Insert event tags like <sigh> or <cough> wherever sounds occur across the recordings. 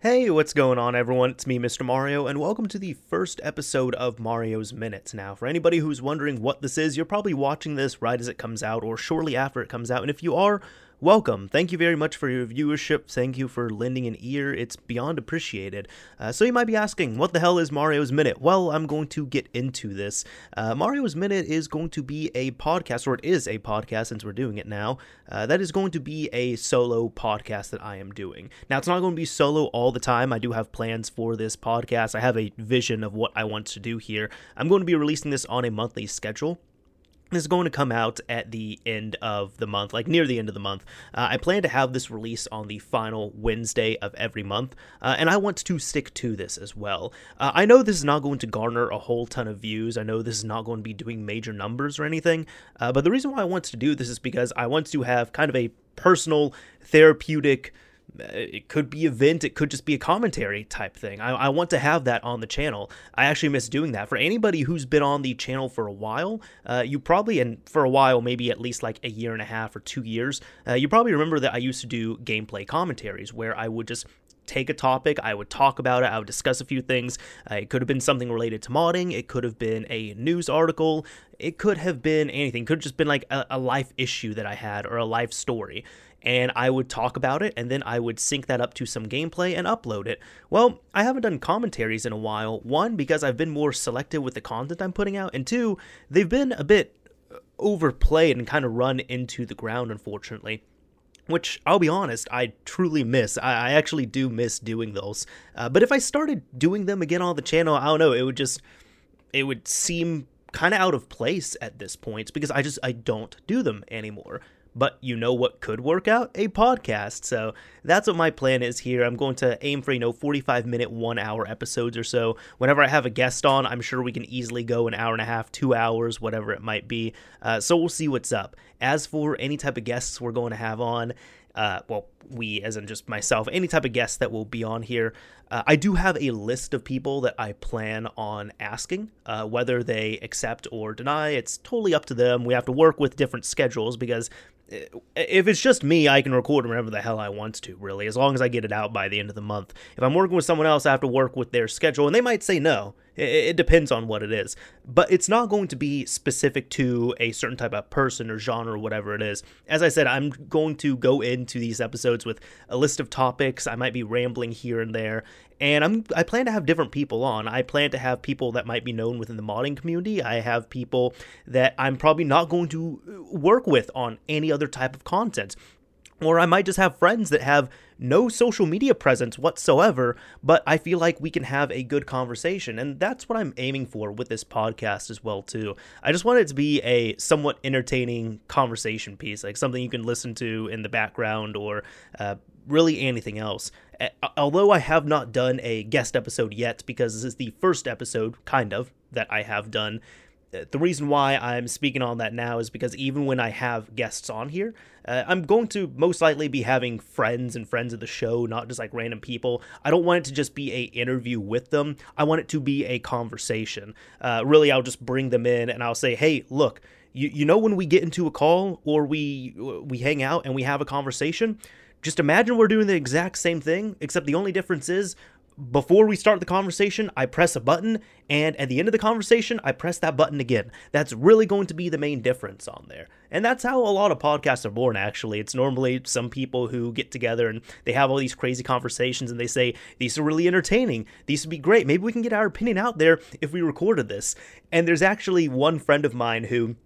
Hey, what's going on, everyone? It's me, Mr. Mario, and welcome to the first episode of Mario's Minutes. Now, for anybody who's wondering what this is, you're probably watching this right as it comes out or shortly after it comes out, and if you are, welcome. Thank you very much for your viewership. Thank you for lending an ear. It's beyond appreciated. Uh, so you might be asking, what the hell is Mario's Minute? Well, I'm going to get into this. Uh, Mario's Minute is going to be a podcast, or it is a podcast since we're doing it now. Uh, that is going to be a solo podcast that I am doing. Now, it's not going to be solo all the time. I do have plans for this podcast. I have a vision of what I want to do here. I'm going to be releasing this on a monthly schedule is going to come out at the end of the month, like near the end of the month. Uh, I plan to have this release on the final Wednesday of every month, uh, and I want to stick to this as well. Uh, I know this is not going to garner a whole ton of views. I know this is not going to be doing major numbers or anything, uh, but the reason why I want to do this is because I want to have kind of a personal, therapeutic, it could be event it could just be a commentary type thing I, I, want to have that on the channel i actually miss doing that for anybody who's been on the channel for a while uh, you probably and for a while maybe at least like a year and a half or two years uh, you probably remember that i used to do gameplay commentaries where i would just take a topic, I would talk about it, I would discuss a few things. Uh, it could have been something related to modding, it could have been a news article, it could have been anything. It could have just been like a, a life issue that I had or a life story and I would talk about it and then I would sync that up to some gameplay and upload it. Well, I haven't done commentaries in a while. One, because I've been more selective with the content I'm putting out, and two, they've been a bit overplayed and kind of run into the ground, unfortunately. Which I'll be honest, I truly miss. I, I actually do miss doing those. Uh, but if I started doing them again on the channel, I don't know, it would just, it would seem kind of out of place at this point because I just I don't do them anymore but you know what could work out? A podcast. So that's what my plan is here. I'm going to aim for, you know, 45 minute, one hour episodes or so. Whenever I have a guest on, I'm sure we can easily go an hour and a half, two hours, whatever it might be. Uh, so we'll see what's up. As for any type of guests we're going to have on, uh, well, we, as in just myself, any type of guest that will be on here. Uh, I do have a list of people that I plan on asking. Uh, whether they accept or deny, it's totally up to them. We have to work with different schedules because if it's just me, I can record whenever the hell I want to, really, as long as I get it out by the end of the month. If I'm working with someone else, I have to work with their schedule, and they might say no. It, depends on what it is. But it's not going to be specific to a certain type of person or genre or whatever it is. As I said, I'm going to go into these episodes with a list of topics. I might be rambling here and there, and I'm I plan to have different people on. I plan to have people that might be known within the modding community. I have people that I'm probably not going to work with on any other type of content. Or I might just have friends that have no social media presence whatsoever, but I feel like we can have a good conversation. And that's what I'm aiming for with this podcast as well, too. I just want it to be a somewhat entertaining conversation piece, like something you can listen to in the background or uh, really anything else. Although I have not done a guest episode yet, because this is the first episode, kind of, that I have done. Uh, the reason why I'm speaking on that now is because even when I have guests on here, uh, I'm going to most likely be having friends and friends of the show, not just like random people. I don't want it to just be a interview with them. I want it to be a conversation. Uh, really, I'll just bring them in and I'll say, "Hey, look, you you know when we get into a call or we we hang out and we have a conversation." Just imagine we're doing the exact same thing, except the only difference is before we start the conversation, I press a button, and at the end of the conversation, I press that button again. That's really going to be the main difference on there. And that's how a lot of podcasts are born, actually. It's normally some people who get together and they have all these crazy conversations and they say, These are really entertaining. These would be great. Maybe we can get our opinion out there if we recorded this. And there's actually one friend of mine who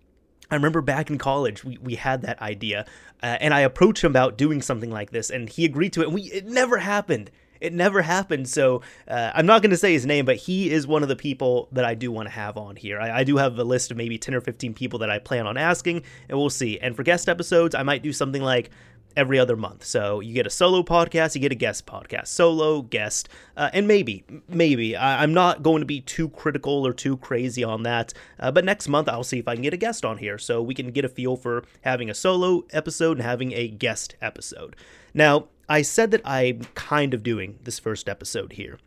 I remember back in college, we, we had that idea, uh, and I approached him about doing something like this, and he agreed to it. And we it never happened. It never happened. So uh, I'm not going to say his name, but he is one of the people that I do want to have on here. I, I, do have a list of maybe 10 or 15 people that I plan on asking, and we'll see. And for guest episodes, I might do something like every other month. So you get a solo podcast, you get a guest podcast, solo, guest, uh, and maybe, maybe I, am not going to be too critical or too crazy on that. Uh, but next month I'll see if I can get a guest on here, so we can get a feel for having a solo episode and having a guest episode. Now I said that I'm kind of doing this first episode here,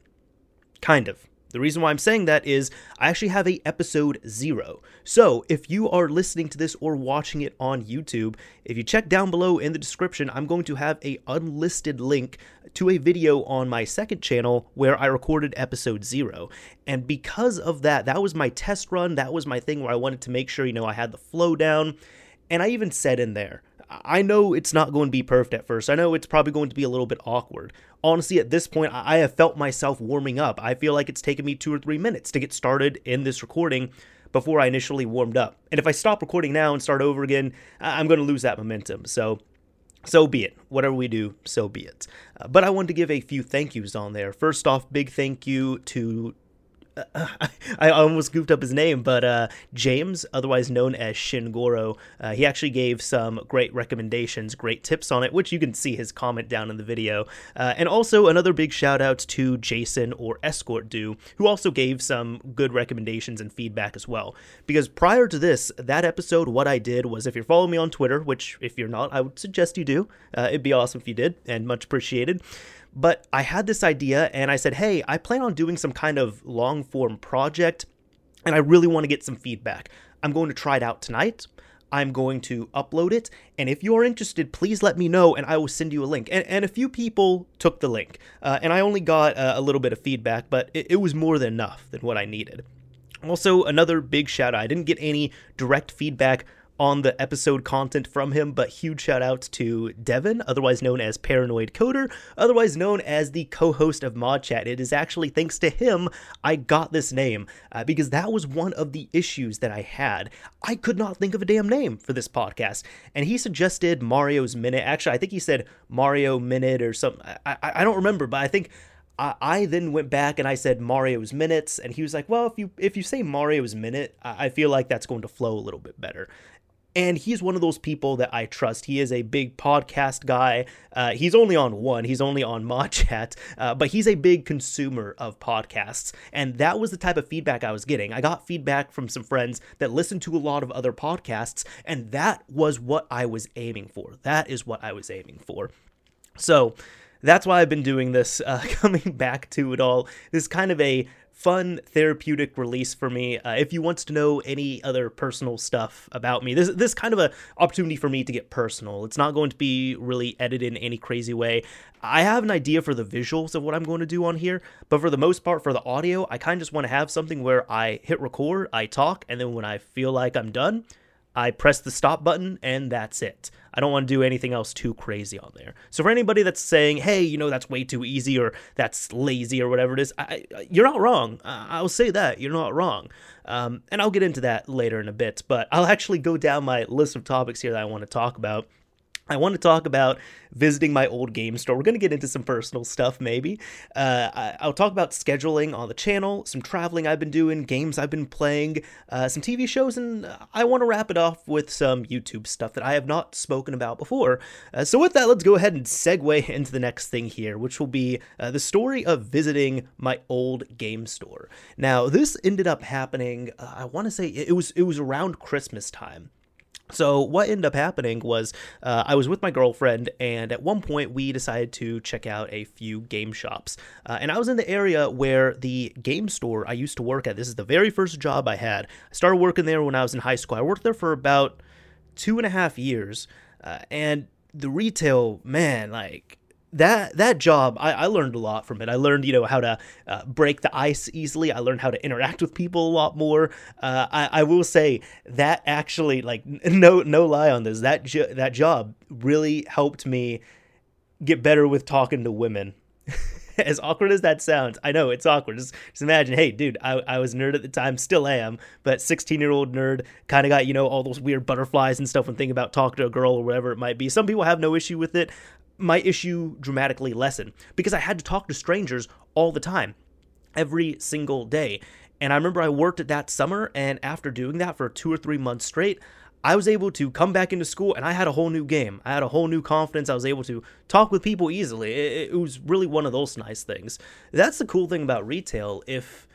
kind of. The reason why I'm saying that is I actually have a episode zero. So if you are listening to this or watching it on YouTube, if you check down below in the description, I'm going to have a unlisted link to a video on my second channel where I recorded episode zero. And because of that, that was my test run. That was my thing where I wanted to make sure, you know, I had the flow down. And I even said in there, I know it's not going to be perfect at first. I know it's probably going to be a little bit awkward. Honestly, at this point, I have felt myself warming up. I feel like it's taken me two or three minutes to get started in this recording before I initially warmed up. And if I stop recording now and start over again, I'm going to lose that momentum. So, so be it. Whatever we do, so be it. Uh, but I wanted to give a few thank yous on there. First off, big thank you to <laughs> I almost goofed up his name, but uh, James, otherwise known as Shingoro, uh, he actually gave some great recommendations, great tips on it, which you can see his comment down in the video. Uh, and also another big shout out to Jason or Escort Do, who also gave some good recommendations and feedback as well. Because prior to this, that episode, what I did was if you're following me on Twitter, which if you're not, I would suggest you do, uh, it'd be awesome if you did, and much appreciated. But I had this idea and I said, hey, I plan on doing some kind of long form project and I really want to get some feedback. I'm going to try it out tonight. I'm going to upload it. And if you're interested, please let me know and I will send you a link. And, and a few people took the link. Uh, and I only got a little bit of feedback, but it, it was more than enough than what I needed. Also, another big shout out. I didn't get any direct feedback on the episode content from him, but huge shout out to Devin, otherwise known as Paranoid Coder, otherwise known as the co host of Mod Chat. It is actually thanks to him I got this name, uh, because that was one of the issues that I had. I could not think of a damn name for this podcast, and he suggested Mario's Minute. Actually, I think he said Mario Minute or something. I, I, don't remember, but I think. I, then went back and I said Mario's minutes, and he was like, "Well, if you if you say Mario's minute, I feel like that's going to flow a little bit better." And he's one of those people that I trust. He is a big podcast guy. Uh, he's only on one, he's only on <laughs> Mod Chat, uh, but he's a big consumer of podcasts. And that was the type of feedback I was getting. I got feedback from some friends that listen to a lot of other podcasts, and that was what I was aiming for. That is what I was aiming for. So, that's why I've been doing this, uh, <laughs> coming back to it all. This is kind of a fun therapeutic release for me. Uh, if you want to know any other personal stuff about me, this this kind of a opportunity for me to get personal. It's not going to be really edited in any crazy way. I have an idea for the visuals of what I'm going to do on here, but for the most part, for the audio, I kind of just want to have something where I hit record, I talk, and then when I feel like I'm done, I press the stop button, and that's it. I don't want to do anything else too crazy on there. So for anybody that's saying, "Hey, you know that's way too easy," or "That's lazy," or whatever it is, I, you're not wrong. I'll say that you're not wrong, um, and I'll get into that later in a bit. But I'll actually go down my list of topics here that I want to talk about. I want to talk about visiting my old game store. We're going to get into some personal stuff, maybe. Uh, I'll talk about scheduling on the channel, some traveling I've been doing, games I've been playing, uh, some TV shows, and I want to wrap it off with some YouTube stuff that I have not spoken about before. Uh, so, with that, let's go ahead and segue <laughs> into the next thing here, which will be uh, the story of visiting my old game store. Now, this ended up happening. Uh, I want to say it was it was around Christmas time. So what ended up happening was uh, I was with my girlfriend, and at one point we decided to check out a few game shops. Uh, and I was in the area where the game store I used to work at. This is the very first job I had. I started working there when I was in high school. I worked there for about two and a half years, uh, and the retail, man, like that that job I, I, learned a lot from it. I learned you know how to uh, break the ice easily. I learned how to interact with people a lot more. Uh, I, I, will say that actually like <laughs> no no lie on this that jo- that job really helped me get better with talking to women. <laughs> As awkward as that sounds i know it's awkward. Just, just imagine hey dude I, I was nerd at the time still am but 16 year old nerd kind of got you know all those weird butterflies and stuff when thinking about talking to a girl or whatever it might be. Some people have no issue with it my issue dramatically lessened because I had to talk to strangers all the time, every single day. And I remember I worked at that summer, and after doing that for two or three months straight, I was able to come back into school and I had a whole new game. I had a whole new confidence. I was able to talk with people easily. It, it was really one of those nice things. That's the cool thing about retail. If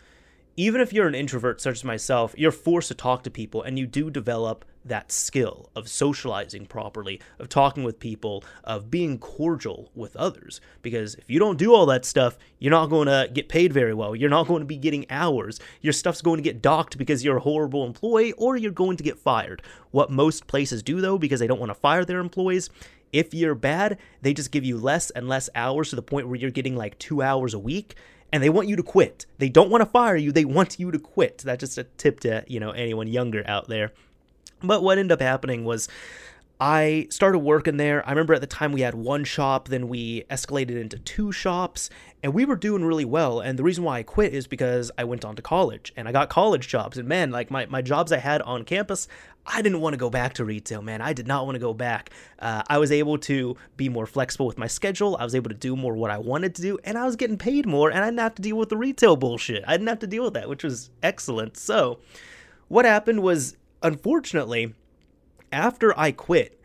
even if you're an introvert such as myself, you're forced to talk to people and you do develop that skill of socializing properly, of talking with people, of being cordial with others. Because if you don't do all that stuff, you're not going to get paid very well. You're not going to be getting hours. Your stuff's going to get docked because you're a horrible employee or you're going to get fired. What most places do, though, because they don't want to fire their employees, if you're bad, they just give you less and less hours to the point where you're getting like two hours a week and they want you to quit. They don't want to fire you, they want you to quit. That's just a tip to, you know, anyone younger out there. But what ended up happening was I started working there. I remember at the time we had one shop, then we escalated into two shops, and we were doing really well. And the reason why I quit is because I went on to college and I got college jobs. And man, like my, my jobs I had on campus, I didn't want to go back to retail, man. I did not want to go back. Uh, I was able to be more flexible with my schedule. I was able to do more what I wanted to do, and I was getting paid more, and I didn't have to deal with the retail bullshit. I didn't have to deal with that, which was excellent. So, what happened was unfortunately, after I quit,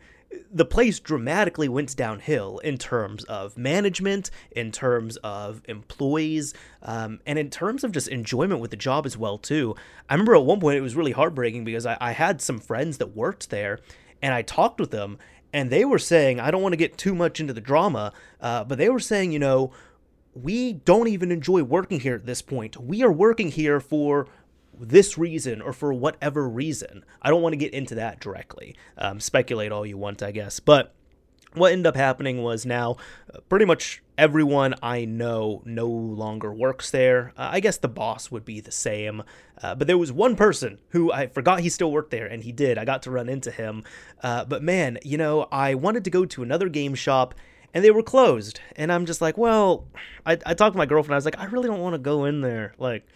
the place dramatically went downhill in terms of management, in terms of employees, um, and in terms of just enjoyment with the job as well too. I remember at one point it was really heartbreaking because I, I had some friends that worked there, and I talked with them, and they were saying I don't want to get too much into the drama, uh, but they were saying you know we don't even enjoy working here at this point. We are working here for this reason or for whatever reason. I don't want to get into that directly. Um, speculate all you want, I guess. But what ended up happening was now uh, pretty much everyone I know no longer works there. Uh, I guess the boss would be the same. Uh, but there was one person who I forgot he still worked there, and he did. I got to run into him. Uh, but man, you know, I wanted to go to another game shop. And they were closed. And I'm just like, well, I, I talked to my girlfriend. I was like, I really don't want to go in there. Like,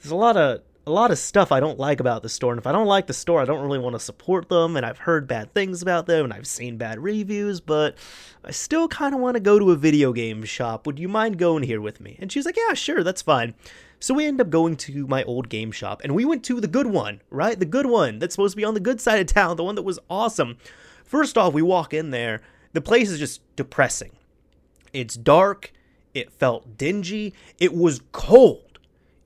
there's a lot of a lot of stuff I don't like about the store. And if I don't like the store, I don't really want to support them. And I've heard bad things about them and I've seen bad reviews, but I still kind of want to go to a video game shop. Would you mind going here with me? And she's like, yeah, sure, that's fine. So we end up going to my old game shop and we went to the good one, right? The good one that's supposed to be on the good side of town, the one that was awesome. First off, we walk in there, the place is just depressing. It's dark, it felt dingy, it was cold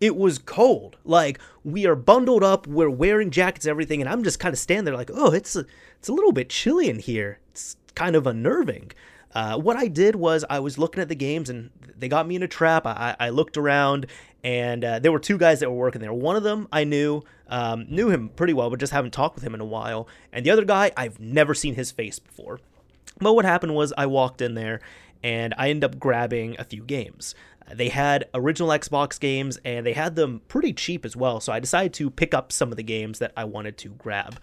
it was cold. Like we are bundled up, we're wearing jackets, everything, and I'm just kind of standing there like, oh, it's a, it's a little bit chilly in here. It's kind of unnerving. Uh, what I did was I was looking at the games and they got me in a trap. I, I looked around and uh, there were two guys that were working there. One of them I knew, um, knew him pretty well, but just haven't talked with him in a while. And the other guy, I've never seen his face before. But what happened was I walked in there and I ended up grabbing a few games. They had original Xbox games and they had them pretty cheap as well. So I decided to pick up some of the games that I wanted to grab.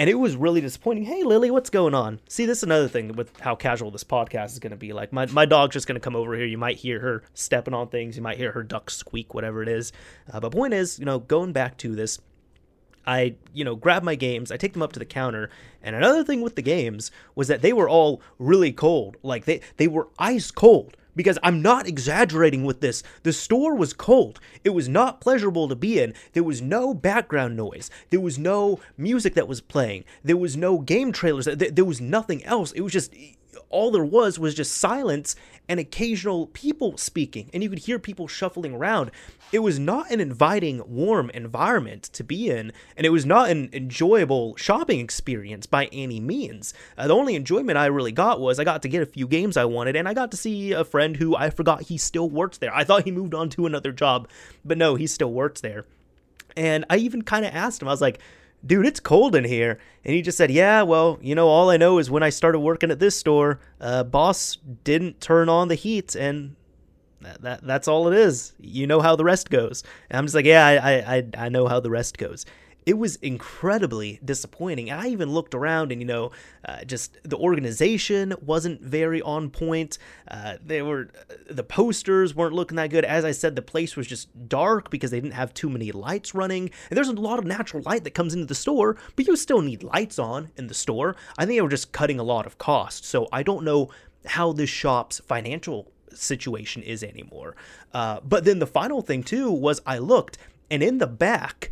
And it was really disappointing. Hey, Lily, what's going on? See, this is another thing with how casual this podcast is going to be. Like, my, my dog's just going to come over here. You might hear her stepping on things. You might hear her duck squeak, whatever it is. Uh, but point is, you know, going back to this, I, you know, grab my games, I take them up to the counter, and another thing with the games was that they were all really cold. Like they they were ice cold because I'm not exaggerating with this. The store was cold. It was not pleasurable to be in. There was no background noise. There was no music that was playing. There was no game trailers. There was nothing else. It was just all there was was just silence and occasional people speaking, and you could hear people shuffling around. It was not an inviting, warm environment to be in, and it was not an enjoyable shopping experience by any means. Uh, the only enjoyment I really got was I got to get a few games I wanted, and I got to see a friend who I forgot he still works there. I thought he moved on to another job, but no, he still works there. And I even kind of asked him, I was like, dude, it's cold in here. And he just said, yeah, well, you know, all I know is when I started working at this store, uh, boss didn't turn on the heat and that, that that's all it is. You know how the rest goes. And I'm just like, yeah, I, I, I know how the rest goes it was incredibly disappointing. I even looked around and, you know, uh, just the organization wasn't very on point. Uh, they were, the posters weren't looking that good. As I said, the place was just dark because they didn't have too many lights running. And there's a lot of natural light that comes into the store, but you still need lights on in the store. I think they were just cutting a lot of cost. So I don't know how this shop's financial situation is anymore. Uh, but then the final thing, too, was I looked and in the back,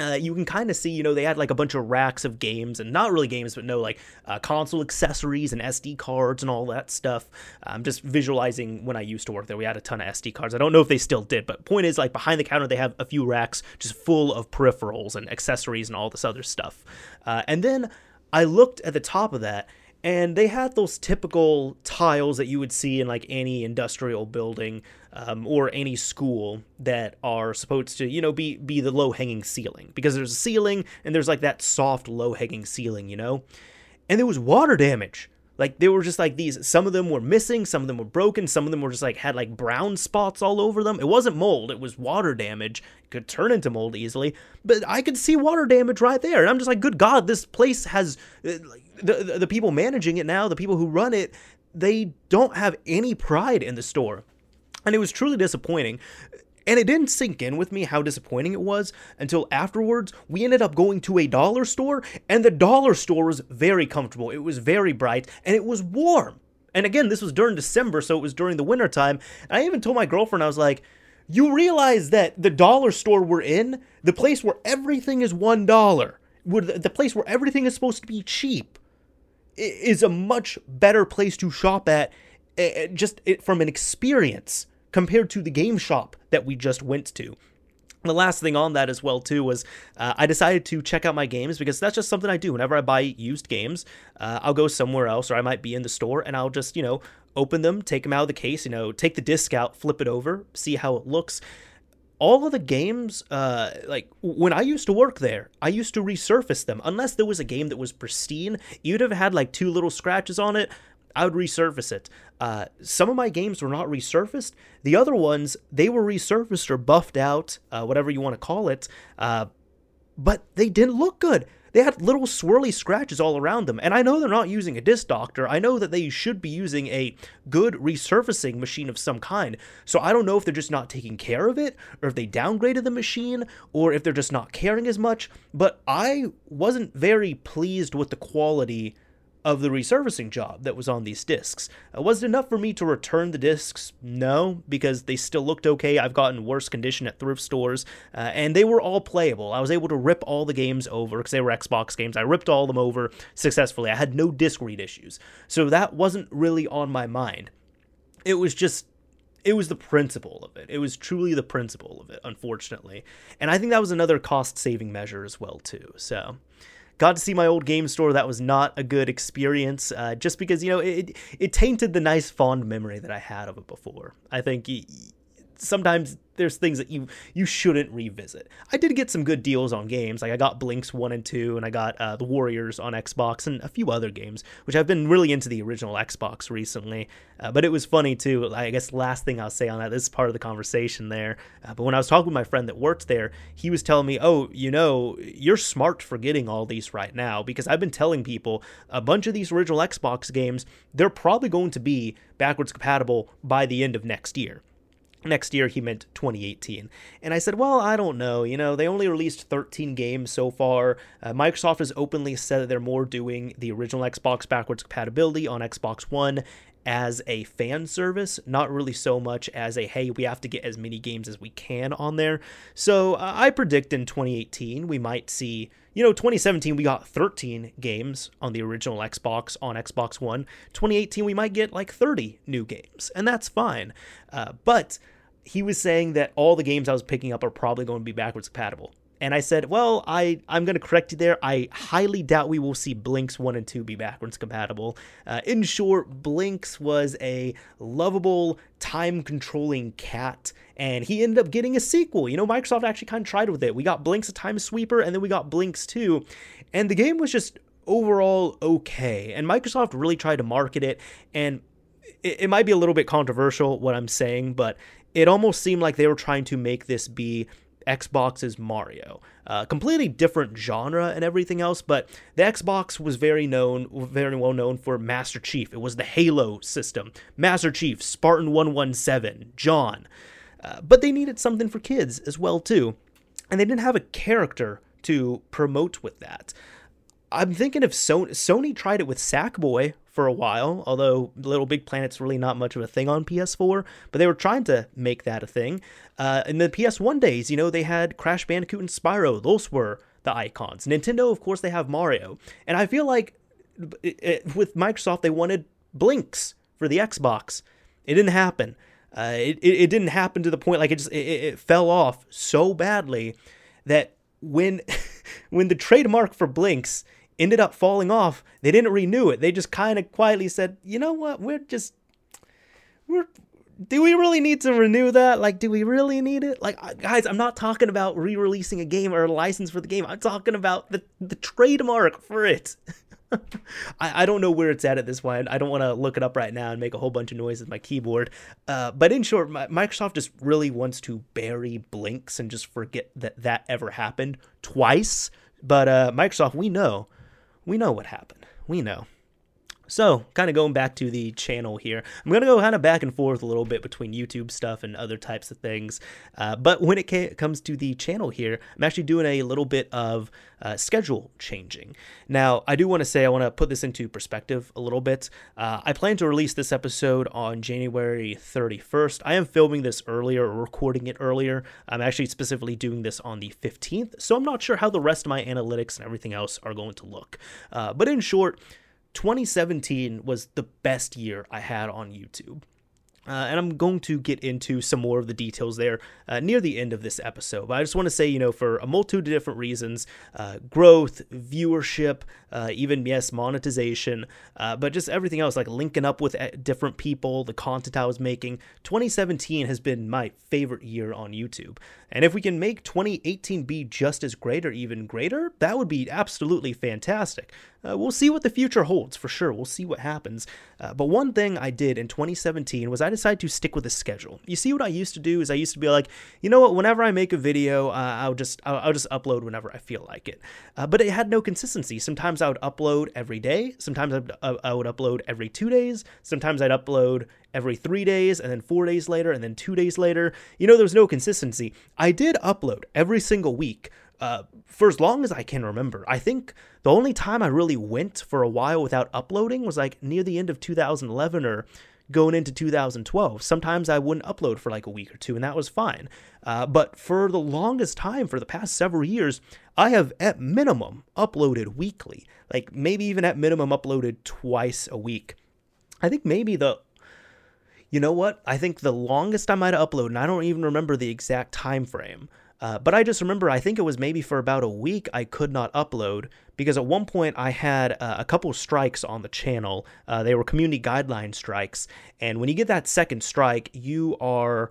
uh, you can kind of see, you know, they had like a bunch of racks of games and not really games, but no, like uh, console accessories and SD cards and all that stuff. I'm just visualizing when I used to work there. We had a ton of SD cards. I don't know if they still did, but point is, like behind the counter, they have a few racks just full of peripherals and accessories and all this other stuff. Uh, and then I looked at the top of that and they had those typical tiles that you would see in like any industrial building um, or any school that are supposed to you know be be the low hanging ceiling because there's a ceiling and there's like that soft low hanging ceiling you know and there was water damage like they were just like these. Some of them were missing, some of them were broken, some of them were just like had like brown spots all over them. It wasn't mold, it was water damage. It could turn into mold easily, but I could see water damage right there, and I'm just like, good God, this place has uh, the the, the people managing it now, the people who run it, they don't have any pride in the store. And it was truly disappointing. And it didn't sink in with me how disappointing it was until afterwards we ended up going to a dollar store, and the dollar store was very comfortable. It was very bright, and it was warm. And again, this was during December, so it was during the winter time. And I even told my girlfriend, I was like, you realize that the dollar store we're in, the place where everything is one dollar, the place where everything is supposed to be cheap, is a much better place to shop at, just from an experience compared to the game shop that we just went to. The last thing on that as well too was uh, I decided to check out my games because that's just something I do. Whenever I buy used games, uh, I'll go somewhere else or I might be in the store and I'll just you know open them, take them out of the case, you know, take the disc out, flip it over, see how it looks. All of the games, uh, like when I used to work there, I used to resurface them unless there was a game that was pristine. you'd have had like two little scratches on it, I would resurface it. Uh, some of my games were not resurfaced. The other ones, they were resurfaced or buffed out, uh, whatever you want to call it. Uh, but they didn't look good. They had little swirly scratches all around them. And I know they're not using a disc doctor. I know that they should be using a good resurfacing machine of some kind. So I don't know if they're just not taking care of it, or if they downgraded the machine, or if they're just not caring as much. But I wasn't very pleased with the quality of the resurfacing job that was on these discs. Uh, was it enough for me to return the discs? No, because they still looked okay. I've gotten worse condition at thrift stores, uh, and they were all playable. I was able to rip all the games over because they were Xbox games. I ripped all them over successfully. I had no disc read issues, so that wasn't really on my mind. It was just it was the principle of it. It was truly the principle of it, unfortunately. And I think that was another cost saving measure as well, too. So, got to see my old game store. That was not a good experience, uh, just because you know it it tainted the nice fond memory that I had of it before. I think sometimes there's things that you you shouldn't revisit. I did get some good deals on games, like I got Blinx one and two, and I got uh, the Warriors on Xbox and a few other games, which I've been really into the original Xbox recently. Uh, but it was funny too. I guess last thing I'll say on that, this is part of the conversation there. Uh, but when I was talking with my friend that worked there, he was telling me, "Oh, you know, you're smart for getting all these right now because I've been telling people a bunch of these original Xbox games, they're probably going to be backwards compatible by the end of next year." Next year he meant 2018 and i said well i don't know you know they only released 13 games so far uh, microsoft has openly said that they're more doing the original xbox backwards compatibility on xbox one as a fan service, not really so much as a hey, we have to get as many games as we can on there. So uh, I predict in 2018 we might see, you know, 2017 we got 13 games on the original Xbox on Xbox One. 2018 we might get like 30 new games, and that's fine. Uh, but he was saying that all the games I was picking up are probably going to be backwards compatible. And I said, well, I, I'm going to correct you there. I highly doubt we will see Blinx 1 and 2 be backwards compatible. Uh, in short, Blinx was a lovable, time controlling cat, and he ended up getting a sequel. You know, Microsoft actually kind of tried with it. We got Blinx a Time Sweeper, and then we got Blinx 2, and the game was just overall okay. And Microsoft really tried to market it, and it, it might be a little bit controversial what I'm saying, but it almost seemed like they were trying to make this be Xbox's Mario. Uh, completely different genre and everything else, but the Xbox was very known, very well known for Master Chief. It was the Halo system. Master Chief, Spartan 117, John. Uh, but they needed something for kids as well too, and they didn't have a character to promote with that. I'm thinking if Sony, Sony tried it with Sackboy for a while, although LittleBigPlanet's really not much of a thing on PS4, but they were trying to make that a thing. Uh, in the PS1 days, you know, they had Crash Bandicoot and Spyro. Those were the icons. Nintendo, of course, they have Mario. And I feel like it, it, with Microsoft, they wanted Blinx for the Xbox. It didn't happen. Uh, it, it, didn't happen to the point like it just it, fell off so badly that when <laughs> when the trademark for Blinx ended up falling off. They didn't renew it. They just kind of quietly said, "You know what? We're just we're do we really need to renew that? Like, do we really need it? Like, guys, I'm not talking about re-releasing a game or a license for the game. I'm talking about the the trademark for it. <laughs> I, I don't know where it's at at this point. I don't want to look it up right now and make a whole bunch of noise with my keyboard. Uh, but in short, my, Microsoft just really wants to bury Blinx and just forget that that ever happened twice. But uh, Microsoft, we know we know what happened. We know. So, kind of going back to the channel here, I'm going to go kind of back and forth a little bit between YouTube stuff and other types of things. Uh, but when it ca- comes to the channel here, I'm actually doing a little bit of uh, schedule changing. Now, I do want to say, I want to put this into perspective a little bit. Uh, I plan to release this episode on January 31st. I am filming this earlier or recording it earlier. I'm actually specifically doing this on the 15th. So, I'm not sure how the rest of my analytics and everything else are going to look. Uh, but in short, 2017 was the best year I had on YouTube. Uh, and I'm going to get into some more of the details there uh, near the end of this episode. But I just want to say, you know, for a multitude of different reasons uh, growth, viewership, uh, even, yes, monetization, uh, but just everything else, like linking up with uh, different people, the content I was making. 2017 has been my favorite year on YouTube. And if we can make 2018 be just as great or even greater, that would be absolutely fantastic. Uh, we'll see what the future holds for sure. We'll see what happens. Uh, but one thing I did in 2017 was I decided to stick with a schedule. You see, what I used to do is I used to be like, you know what? Whenever I make a video, uh, I'll just I'll, I'll, just upload whenever I feel like it. Uh, but it had no consistency. Sometimes I would upload every day. Sometimes I'd, uh, I would upload every two days. Sometimes I'd upload every three days, and then four days later, and then two days later. You know, there's no consistency. I did upload every single week uh, for as long as I can remember. I think the only time I really went for a while without uploading was like near the end of 2011 or going into 2012. Sometimes I wouldn't upload for like a week or two, and that was fine. Uh, but for the longest time, for the past several years, I have at minimum uploaded weekly. Like maybe even at minimum uploaded twice a week. I think maybe the you know what? I think the longest I might have uploaded, and I don't even remember the exact time frame, uh, but I just remember, I think it was maybe for about a week I could not upload because at one point I had uh, a couple strikes on the channel. Uh, they were community guideline strikes, and when you get that second strike, you are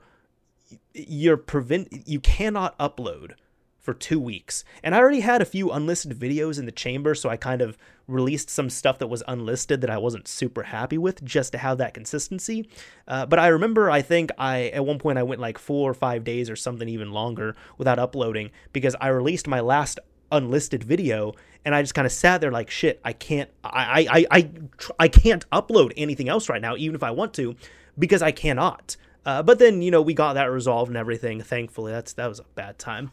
you're prevent you cannot upload for two weeks. And I already had a few unlisted videos in the chamber, so I kind of released some stuff that was unlisted that I wasn't super happy with just to have that consistency. Uh, but I remember, I think I at one point I went like four or five days or something even longer without uploading because I released my last unlisted video and I just kind of sat there like shit. I can't, I, I, I, I can't upload anything else right now, even if I want to, because I cannot. Uh, but then you know we got that resolved and everything. Thankfully, that's that was a bad time.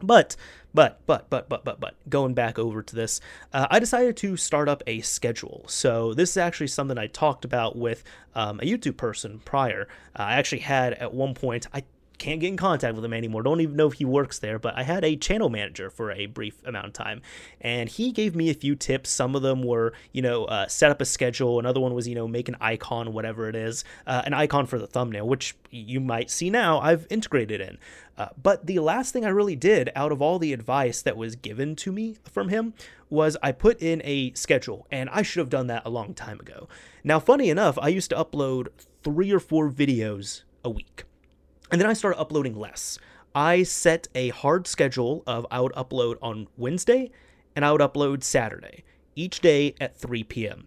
But, but, but, but, but, but, but, going back over to this, uh, I decided to start up a schedule. So this is actually something I talked about with um, a YouTube person prior. Uh, I actually had at one point, I can't get in contact with him anymore. Don't even know if he works there, but I had a channel manager for a brief amount of time, and he gave me a few tips. Some of them were, you know, uh, set up a schedule. Another one was, you know, make an icon, whatever it is, uh, an icon for the thumbnail, which you might see now I've integrated in. Uh, but the last thing I really did out of all the advice that was given to me from him was I put in a schedule, and I should have done that a long time ago. Now, funny enough, I used to upload three or four videos a week. And then I started uploading less. I set a hard schedule of I would upload on Wednesday and I would upload Saturday, each day at 3 p.m.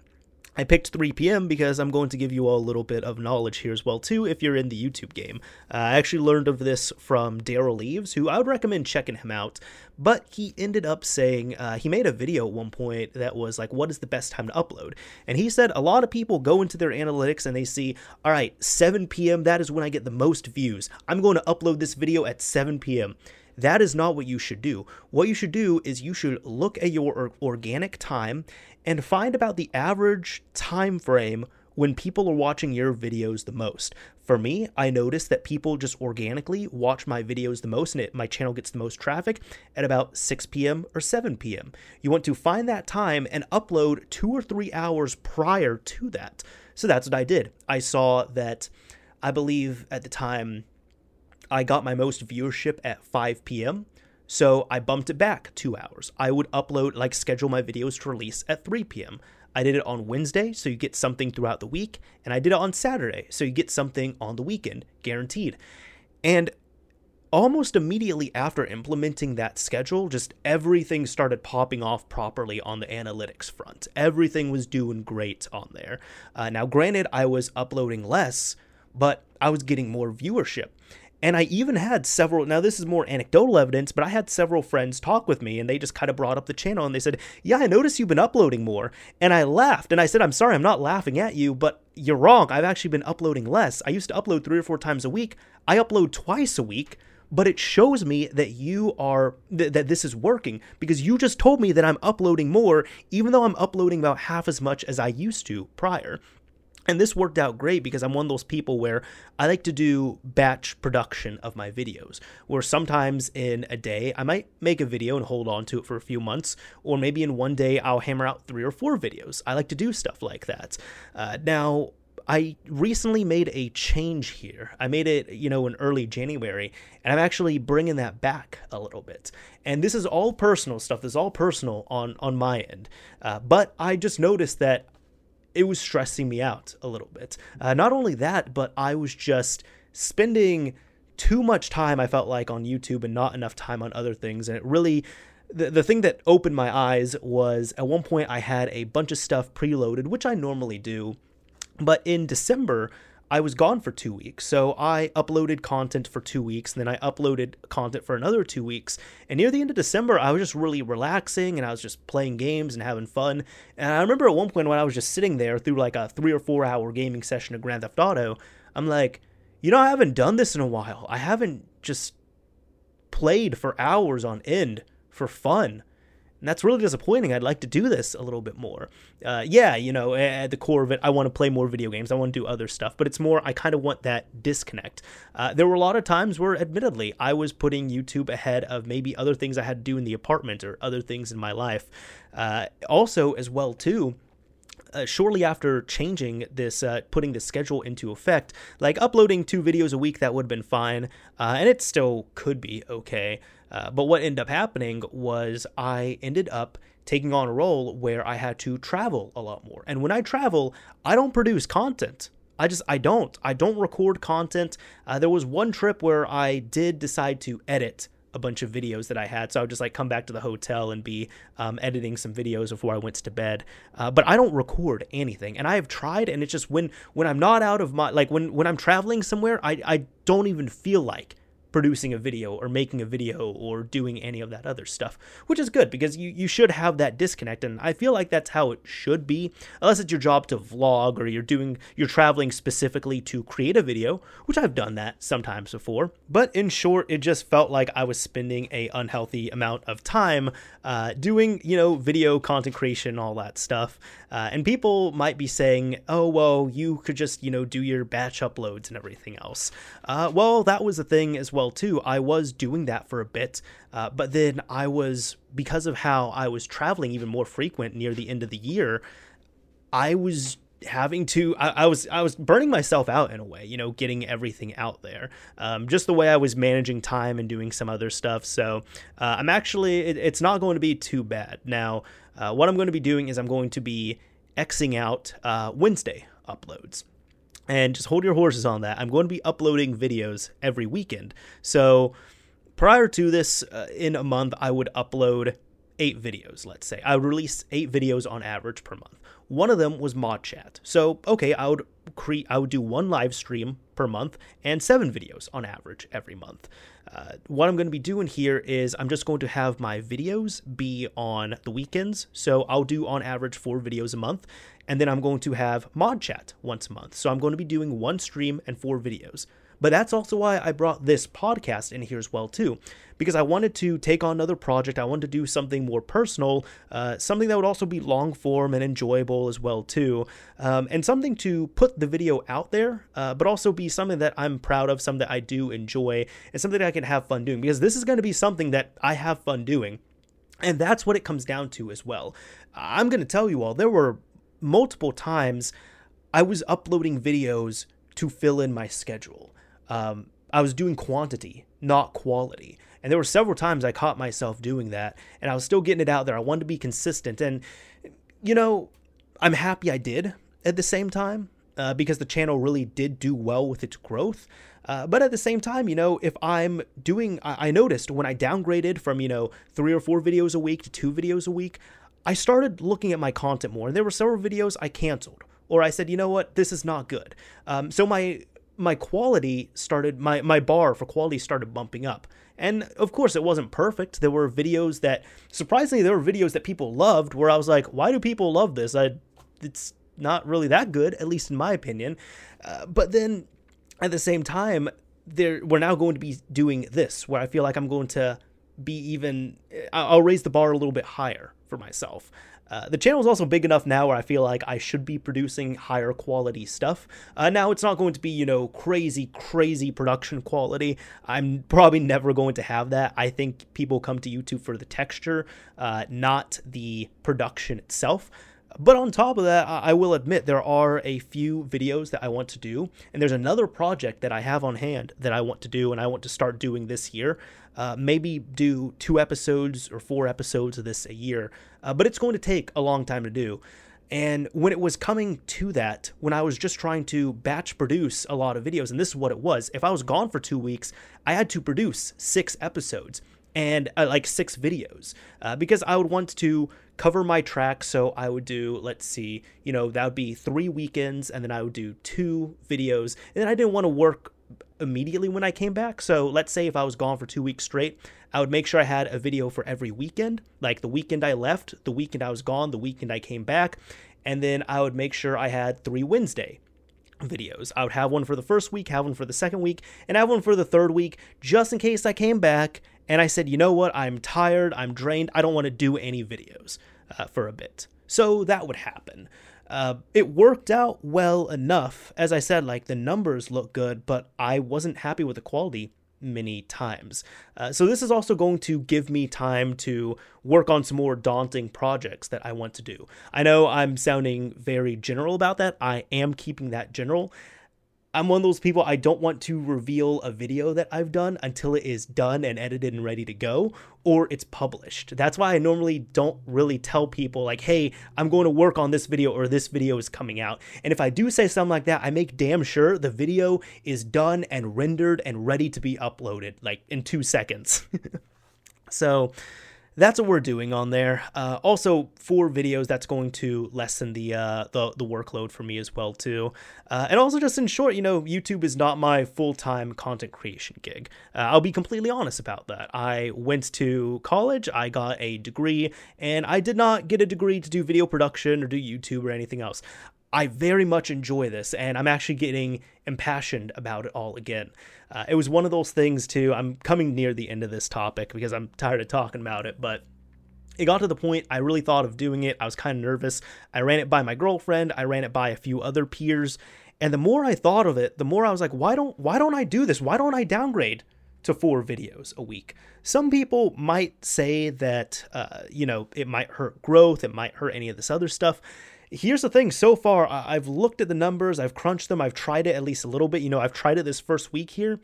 I picked 3 p.m. because I'm going to give you all a little bit of knowledge here as well too if you're in the YouTube game. Uh, I actually learned of this from Derral Eves, who I would recommend checking him out. But he ended up saying uh, he made a video at one point that was like, "What is the best time to upload?" And he said a lot of people go into their analytics and they see, "All right, 7 p.m. That is when I get the most views. I'm going to upload this video at 7 p.m." That is not what you should do. What you should do is you should look at your organic time and find about the average time frame when people are watching your videos the most. For me, I notice that people just organically watch my videos the most and it, my channel gets the most traffic at about 6 p.m. or 7 p.m. You want to find that time and upload two or three hours prior to that. So that's what I did. I saw that I believe at the time I got my most viewership at 5 p.m. So I bumped it back two hours. I would upload, like, schedule my videos to release at 3 p.m. I did it on Wednesday, so you get something throughout the week, and I did it on Saturday, so you get something on the weekend, guaranteed. And almost immediately after implementing that schedule, just everything started popping off properly on the analytics front. Everything was doing great on there. Uh, now, granted, I was uploading less, but I was getting more viewership. And I even had several, now this is more anecdotal evidence, but I had several friends talk with me and they just kind of brought up the channel and they said, Yeah, I noticed you've been uploading more. And I laughed and I said, I'm sorry, I'm not laughing at you, but you're wrong. I've actually been uploading less. I used to upload three or four times a week. I upload twice a week, but it shows me that you are, th- that this is working because you just told me that I'm uploading more, even though I'm uploading about half as much as I used to prior. And this worked out great because I'm one of those people where I like to do batch production of my videos, where sometimes in a day I might make a video and hold on to it for a few months, or maybe in one day I'll hammer out three or four videos. I like to do stuff like that. Uh, now, I recently made a change here. I made it, you know, in early January, and I'm actually bringing that back a little bit. And this is all personal stuff. This is all personal on on my end. Uh, but I just noticed that it was stressing me out a little bit. Uh, not only that, but I was just spending too much time, I felt like, on YouTube and not enough time on other things. And it really, the, the thing that opened my eyes was at one point I had a bunch of stuff preloaded, which I normally do. But in December, I was gone for two weeks. So I uploaded content for two weeks, and then I uploaded content for another two weeks. And near the end of December, I was just really relaxing and I was just playing games and having fun. And I remember at one point when I was just sitting there through like a three or four hour gaming session of Grand Theft Auto, I'm like, you know, I haven't done this in a while. I haven't just played for hours on end for fun. And that's really disappointing. I'd like to do this a little bit more. Uh, yeah, you know, at the core of it, I want to play more video games. I want to do other stuff, but it's more, I kind of want that disconnect. Uh, there were a lot of times where, admittedly, I was putting YouTube ahead of maybe other things I had to do in the apartment or other things in my life. Uh, also, as well, too, uh, shortly after changing this, uh, putting the schedule into effect, like uploading two videos a week, that would have been fine, uh, and it still could be okay. Uh, but what ended up happening was I ended up taking on a role where I had to travel a lot more. And when I travel, I don't produce content. I just I don't. I don't record content. Uh, there was one trip where I did decide to edit a bunch of videos that I had. So I would just like come back to the hotel and be um, editing some videos before I went to bed. Uh, but I don't record anything, and I have tried, and it's just when when I'm not out of my like when when I'm traveling somewhere, I I don't even feel like producing a video or making a video or doing any of that other stuff, which is good because you, you should have that disconnect. And I feel like that's how it should be, unless it's your job to vlog or you're doing, you're traveling specifically to create a video, which I've done that sometimes before. But in short, it just felt like I was spending a unhealthy amount of time uh, doing, you know, video content creation, all that stuff. Uh, and people might be saying, oh, well, you could just, you know, do your batch uploads and everything else. Uh, well, that was a thing as well, too. I was doing that for a bit, uh, but then I was, because of how I was traveling even more frequent near the end of the year, I was having to I, I, was i was burning myself out in a way you know getting everything out there um, just the way i was managing time and doing some other stuff so uh, i'm actually it, it's not going to be too bad now uh, what I'm going to be doing is I'm going to be Xing out uh, Wednesday uploads. And just hold your horses on that. I'm going to be uploading videos every weekend. So prior to this, uh, in a month, I would upload eight videos, let's say. I would release eight videos on average per month. One of them was mod chat. So, okay, I would create I would do one live stream per month and seven videos on average every month. Uh, what I'm going to be doing here is I'm just going to have my videos be on the weekends. So I'll do on average four videos a month. And then I'm going to have mod chat once a month. So I'm going to be doing one stream and four videos. But that's also why I brought this podcast in here as well too, because I wanted to take on another project. I wanted to do something more personal, uh, something that would also be long form and enjoyable as well too, um, and something to put the video out there, uh, but also be something that I'm proud of, something that I do enjoy, and something that I can have fun doing. Because this is going to be something that I have fun doing. And that's what it comes down to as well. I'm going to tell you all, there were multiple times I was uploading videos to fill in my schedule. Um, I was doing quantity, not quality. And there were several times I caught myself doing that, and I was still getting it out there. I wanted to be consistent. And, you know, I'm happy I did at the same time uh, because the channel really did do well with its growth. Uh, but at the same time, you know, if I'm doing, I, I noticed when I downgraded from, you know, three or four videos a week to two videos a week, I started looking at my content more. And there were several videos I canceled or I said, you know what, this is not good. Um, so my my quality started my my bar for quality started bumping up. And of course, it wasn't perfect. There were videos that surprisingly there were videos that people loved where I was like, why do people love this? I it's not really that good, at least in my opinion. Uh, but then at the same time, there we're now going to be doing this where I feel like I'm going to be even I'll raise the bar a little bit higher for myself. Uh, the channel is also big enough now where I feel like I should be producing higher quality stuff. Uh, now, it's not going to be, you know, crazy, crazy production quality. I'm probably never going to have that. I think people come to YouTube for the texture, uh, not the production itself. But on top of that, I will admit there are a few videos that I want to do, and there's another project that I have on hand that I want to do, and I want to start doing this year. Uh, maybe do two episodes or four episodes of this a year, uh, but it's going to take a long time to do. And when it was coming to that, when I was just trying to batch produce a lot of videos, and this is what it was if I was gone for two weeks, I had to produce six episodes and uh, like six videos uh, because I would want to cover my track. So I would do, let's see, you know, that would be three weekends, and then I would do two videos. And then I didn't want to work immediately when I came back. So let's say if I was gone for two weeks straight, I would make sure I had a video for every weekend, like the weekend I left, the weekend I was gone, the weekend I came back, and then I would make sure I had three Wednesday videos. I would have one for the first week, have one for the second week, and have one for the third week, just in case I came back and I said, you know what, I'm tired, I'm drained, I don't want to do any videos uh, for a bit. So that would happen. Uh, it worked out well enough. As I said, like the numbers look good, but I wasn't happy with the quality many times. Uh, so this is also going to give me time to work on some more daunting projects that I want to do. I know I'm sounding very general about that. I am keeping that general. I'm one of those people I don't want to reveal a video that I've done until it is done and edited and ready to go or it's published. That's why I normally don't really tell people like, "Hey, I'm going to work on this video or this video is coming out." And if I do say something like that, I make damn sure the video is done and rendered and ready to be uploaded like in 2 seconds. <laughs> so, that's what we're doing on there. Uh, also, for videos, that's going to lessen the uh, the, the workload for me as well too. Uh, and also, just in short, you know, YouTube is not my full time content creation gig. Uh, I'll be completely honest about that. I went to college, I got a degree, and I did not get a degree to do video production or do YouTube or anything else. I very much enjoy this, and I'm actually getting impassioned about it all again. Uh, it was one of those things, too. I'm coming near the end of this topic because I'm tired of talking about it, but it got to the point I really thought of doing it. I was kind of nervous. I ran it by my girlfriend, I ran it by a few other peers, and the more I thought of it, the more I was like, why don't why don't I do this? Why don't I downgrade to four videos a week? Some people might say that uh, you know it might hurt growth, it might hurt any of this other stuff here's the thing. So far i've looked at the numbers. I've crunched them. I've tried it at least a little bit. You know i've tried it this first week here.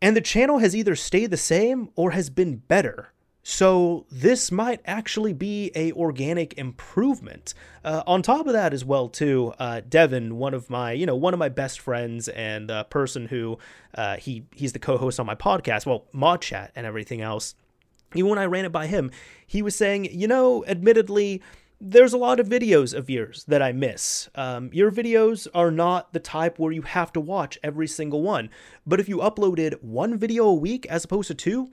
And the channel has either stayed the same or has been better. So this might actually be a organic improvement. Uh, on top of that as well too uh, devin one of my you know one of my best friends and a person who uh, he he's the co-host on my podcast well mod chat and everything else. Even when i ran it by him he was saying you know admittedly there's a lot of videos of yours that I miss. Um, your videos are not the type where you have to watch every single one. But if you uploaded one video a week as opposed to two,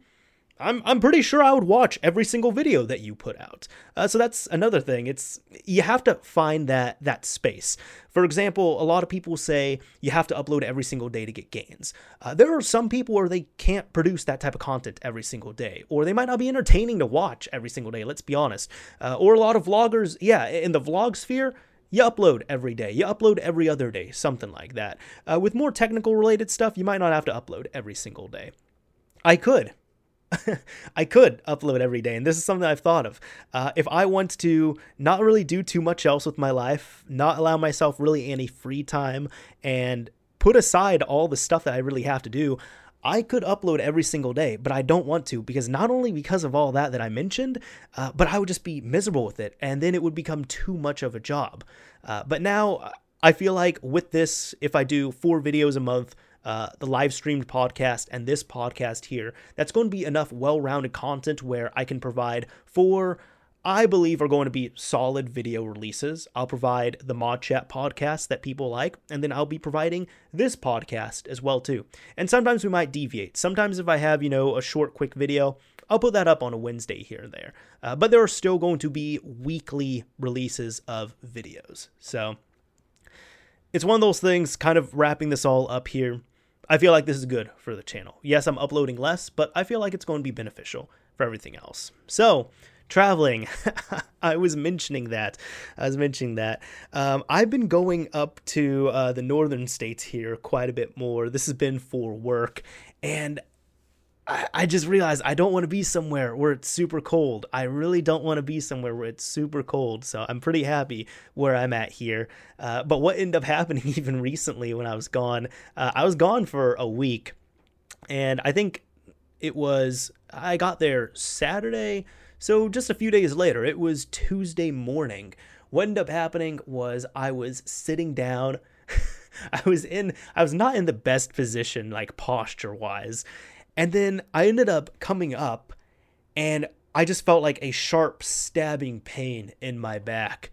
I'm I'm pretty sure I would watch every single video that you put out. Uh, so that's another thing. It's you have to find that that space. For example, a lot of people say you have to upload every single day to get gains. Uh, there are some people where they can't produce that type of content every single day, or they might not be entertaining to watch every single day. Let's be honest. Uh, or a lot of vloggers, yeah, in the vlog sphere. You upload every day. You upload every other day, something like that. Uh, with more technical related stuff, you might not have to upload every single day. I could. <laughs> I could upload every day, and this is something I've thought of. Uh, if I want to not really do too much else with my life, not allow myself really any free time, and put aside all the stuff that I really have to do, I could upload every single day, but I don't want to because not only because of all that that I mentioned, uh, but I would just be miserable with it, and then it would become too much of a job. Uh, but now I feel like with this, if I do four videos a month, uh, the live streamed podcast and this podcast here, that's going to be enough well rounded content where I can provide four, I believe, are going to be solid video releases. I'll provide the Mod Chat podcast that people like, and then I'll be providing this podcast as well too. And sometimes we might deviate. Sometimes if I have, you know, a short, quick video, I'll put that up on a Wednesday here and there. Uh, but there are still going to be weekly releases of videos. So it's one of those things, kind of wrapping this all up here. I feel like this is good for the channel. Yes, I'm uploading less, but I feel like it's going to be beneficial for everything else. So, traveling. <laughs> I was mentioning that. I was mentioning that. Um, I've been going up to uh, the northern states here quite a bit more. This has been for work, and I, just realized I don't want to be somewhere where it's super cold. I really don't want to be somewhere where it's super cold. So I'm pretty happy where I'm at here. Uh, but what ended up <laughs> happening even recently when I was gone, uh, I was gone for a week. And I think it was, I got there Saturday. So just a few days later, it was Tuesday morning. What ended up happening was I was sitting down. <laughs> I was in, I was not in the best position, like posture wise. And then I ended up coming up and I just felt like a sharp stabbing pain in my back.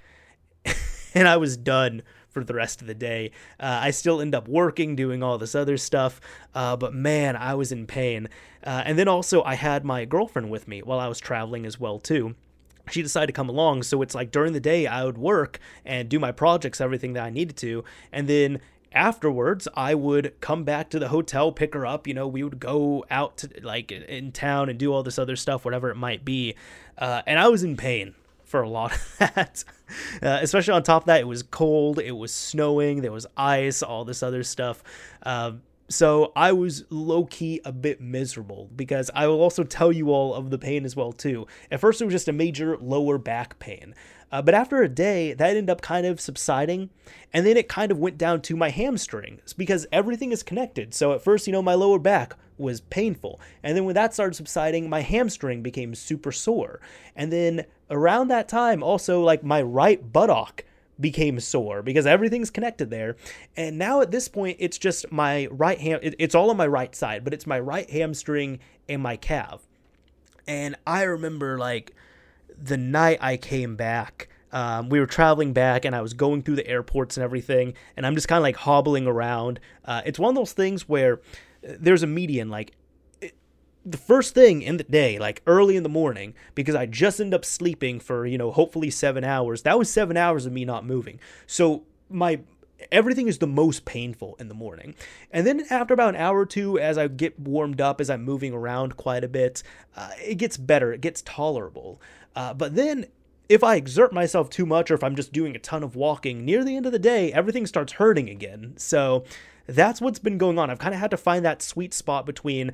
<laughs> and I was done for the rest of the day. Uh, I still end up working, doing all this other stuff, uh, but man, I was in pain. Uh, and then also, I had my girlfriend with me while I was traveling as well too. She decided to come along, so it's like during the day I would work and do my projects, everything that I needed to, and then afterwards i would come back to the hotel pick her up you know we would go out to like in town and do all this other stuff whatever it might be. Uh, and i was in pain for a lot <laughs> of that. Uh, especially on top of that it was cold it was snowing there was ice all this other stuff. Uh, so I was low key a bit miserable because I will also tell you all of the pain as well too. At first it was just a major lower back pain. Uh, but after a day, that ended up kind of subsiding. And then it kind of went down to my hamstrings because everything is connected. So at first, you know, my lower back was painful. And then when that started subsiding, my hamstring became super sore. And then around that time, also, like my right buttock became sore because everything's connected there. And now at this point, it's just my right ham, it's all on my right side, but it's my right hamstring and my calf. And I remember like, the night I came back, um, we were traveling back and I was going through the airports and everything, and I'm just kind of like hobbling around. Uh, it's one of those things where uh, there's a median, like the first thing in the day, like early in the morning, because I just end up sleeping for, you know, hopefully seven hours. That was seven hours of me not moving. So my everything is the most painful in the morning. And then after about an hour or two, as I get warmed up, as I'm moving around quite a bit, uh, it gets better, it gets tolerable. Uh, but then if I exert myself too much or if I'm just doing a ton of walking, near the end of the day, everything starts hurting again. So that's what's been going on. I've kind of had to find that sweet spot between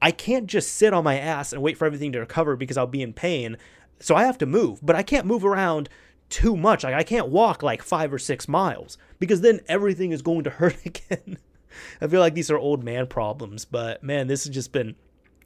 I can't just sit on my ass and wait for everything to recover because I'll be in pain. So I have to move, but I can't move around too much. Like I can't walk like five or six miles because then everything is going to <laughs> hurt again. I feel like these are old man problems, but man, this has just been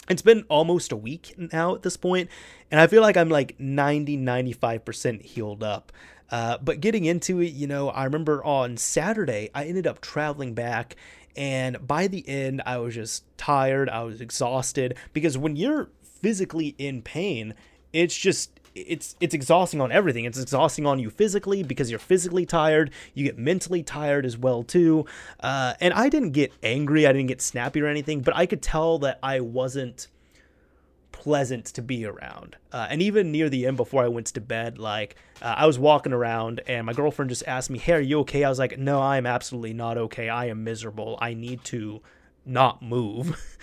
it's been almost a week now at this point, and I feel like I'm like 90 95% healed up. Uh, but getting into it, you know, I remember on Saturday, I ended up traveling back, and by the end, I was just tired. I was exhausted because when you're physically in pain, it's just it's it's exhausting on everything. It's exhausting on you physically because you're physically tired. You get mentally tired as well too. Uh, and I didn't get angry. I didn't get snappy or anything, but I could tell that I wasn't pleasant to be around. Uh, and even near the end, before I went to bed, like uh, I was walking around and my girlfriend just asked me, Hey, are you okay? I was like, No, I am absolutely not okay. I am miserable. I need to not move. <laughs>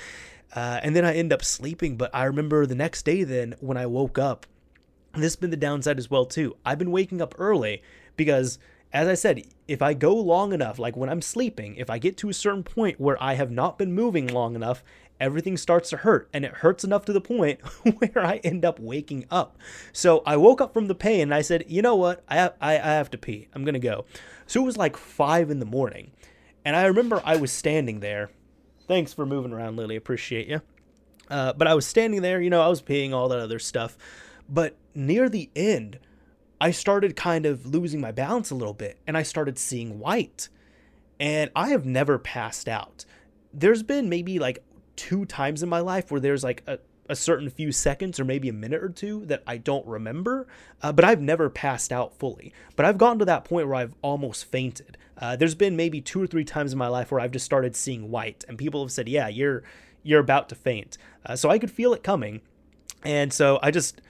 Uh, and then I end up sleeping. But I remember the next day, then when I woke up, this has been the downside as well too. I've been waking up early because as I said, if I go long enough, like when I'm sleeping, if I get to a certain point where I have not been moving long enough, everything starts to hurt and it hurts enough to the point <laughs> where I end up waking up. So I woke up from the pain and I said, you know what? I have, I, I have to pee. I'm going to go. So it was like five in the morning. And I remember I was standing there. Thanks for moving around, Lily. Appreciate you. Uh, but I was standing there, you know, I was peeing, all that other stuff. But near the end, I started kind of losing my balance a little bit and I started seeing white. And I have never passed out. There's been maybe like two times in my life where there's like a, a certain few seconds or maybe a minute or two that I don't remember, uh, but I've never passed out fully. But I've gotten to that point where I've almost fainted. Uh, there's been maybe two or three times in my life where I've just started seeing white, and people have said, "Yeah, you're you're about to faint." Uh, so I could feel it coming, and so I just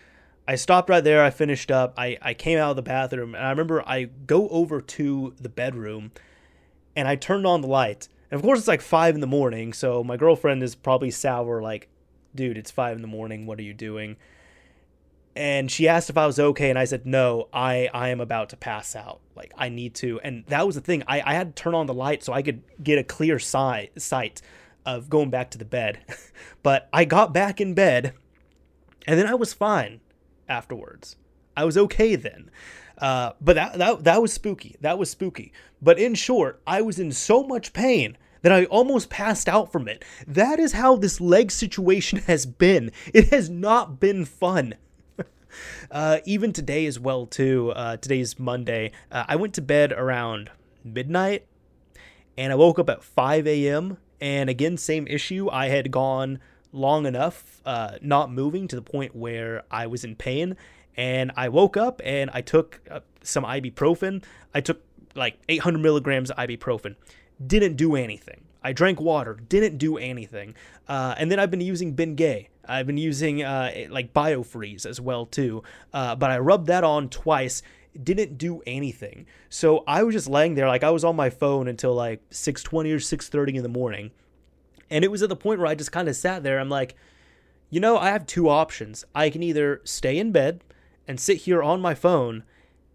I stopped right there. I finished up. I I came out of the bathroom, and I remember I go over to the bedroom, and I turned on the light and of course, it's like five in the morning, so my girlfriend is probably sour, like, dude, it's five in the morning. What are you doing? And she asked if I was okay, and I said, no, I, I am about to pass out. Like, I need to. And that was the thing. I, I had to turn on the light so I could get a clear sight, sight of going back to the bed. <laughs> but I got back in bed, and then I was fine afterwards. I was okay then. Uh, but that, that that was spooky. That was spooky. But in short, I was in so much pain that I almost passed out from it. That is how this leg situation <laughs> has been. It has not been fun. <laughs> uh, even today as well too. Uh, today's Monday. Uh, I went to bed around midnight, and I woke up at 5 a.m. And again, same issue. I had gone long enough, uh, not moving to the point where I was in pain, and I woke up and I took uh, some ibuprofen. I took like 800 milligrams of ibuprofen. Didn't do anything. I drank water. Didn't do anything. Uh, and then I've been using Bengay. I've been using uh, like BioFreeze as well too. Uh, but I rubbed that on twice. Didn't do anything. So I was just laying there like I was on my phone until like 6:20 or 6:30 in the morning. And it was at the point where I just kind of sat there. I'm like, you know, I have two options. I can either stay in bed and sit here on my phone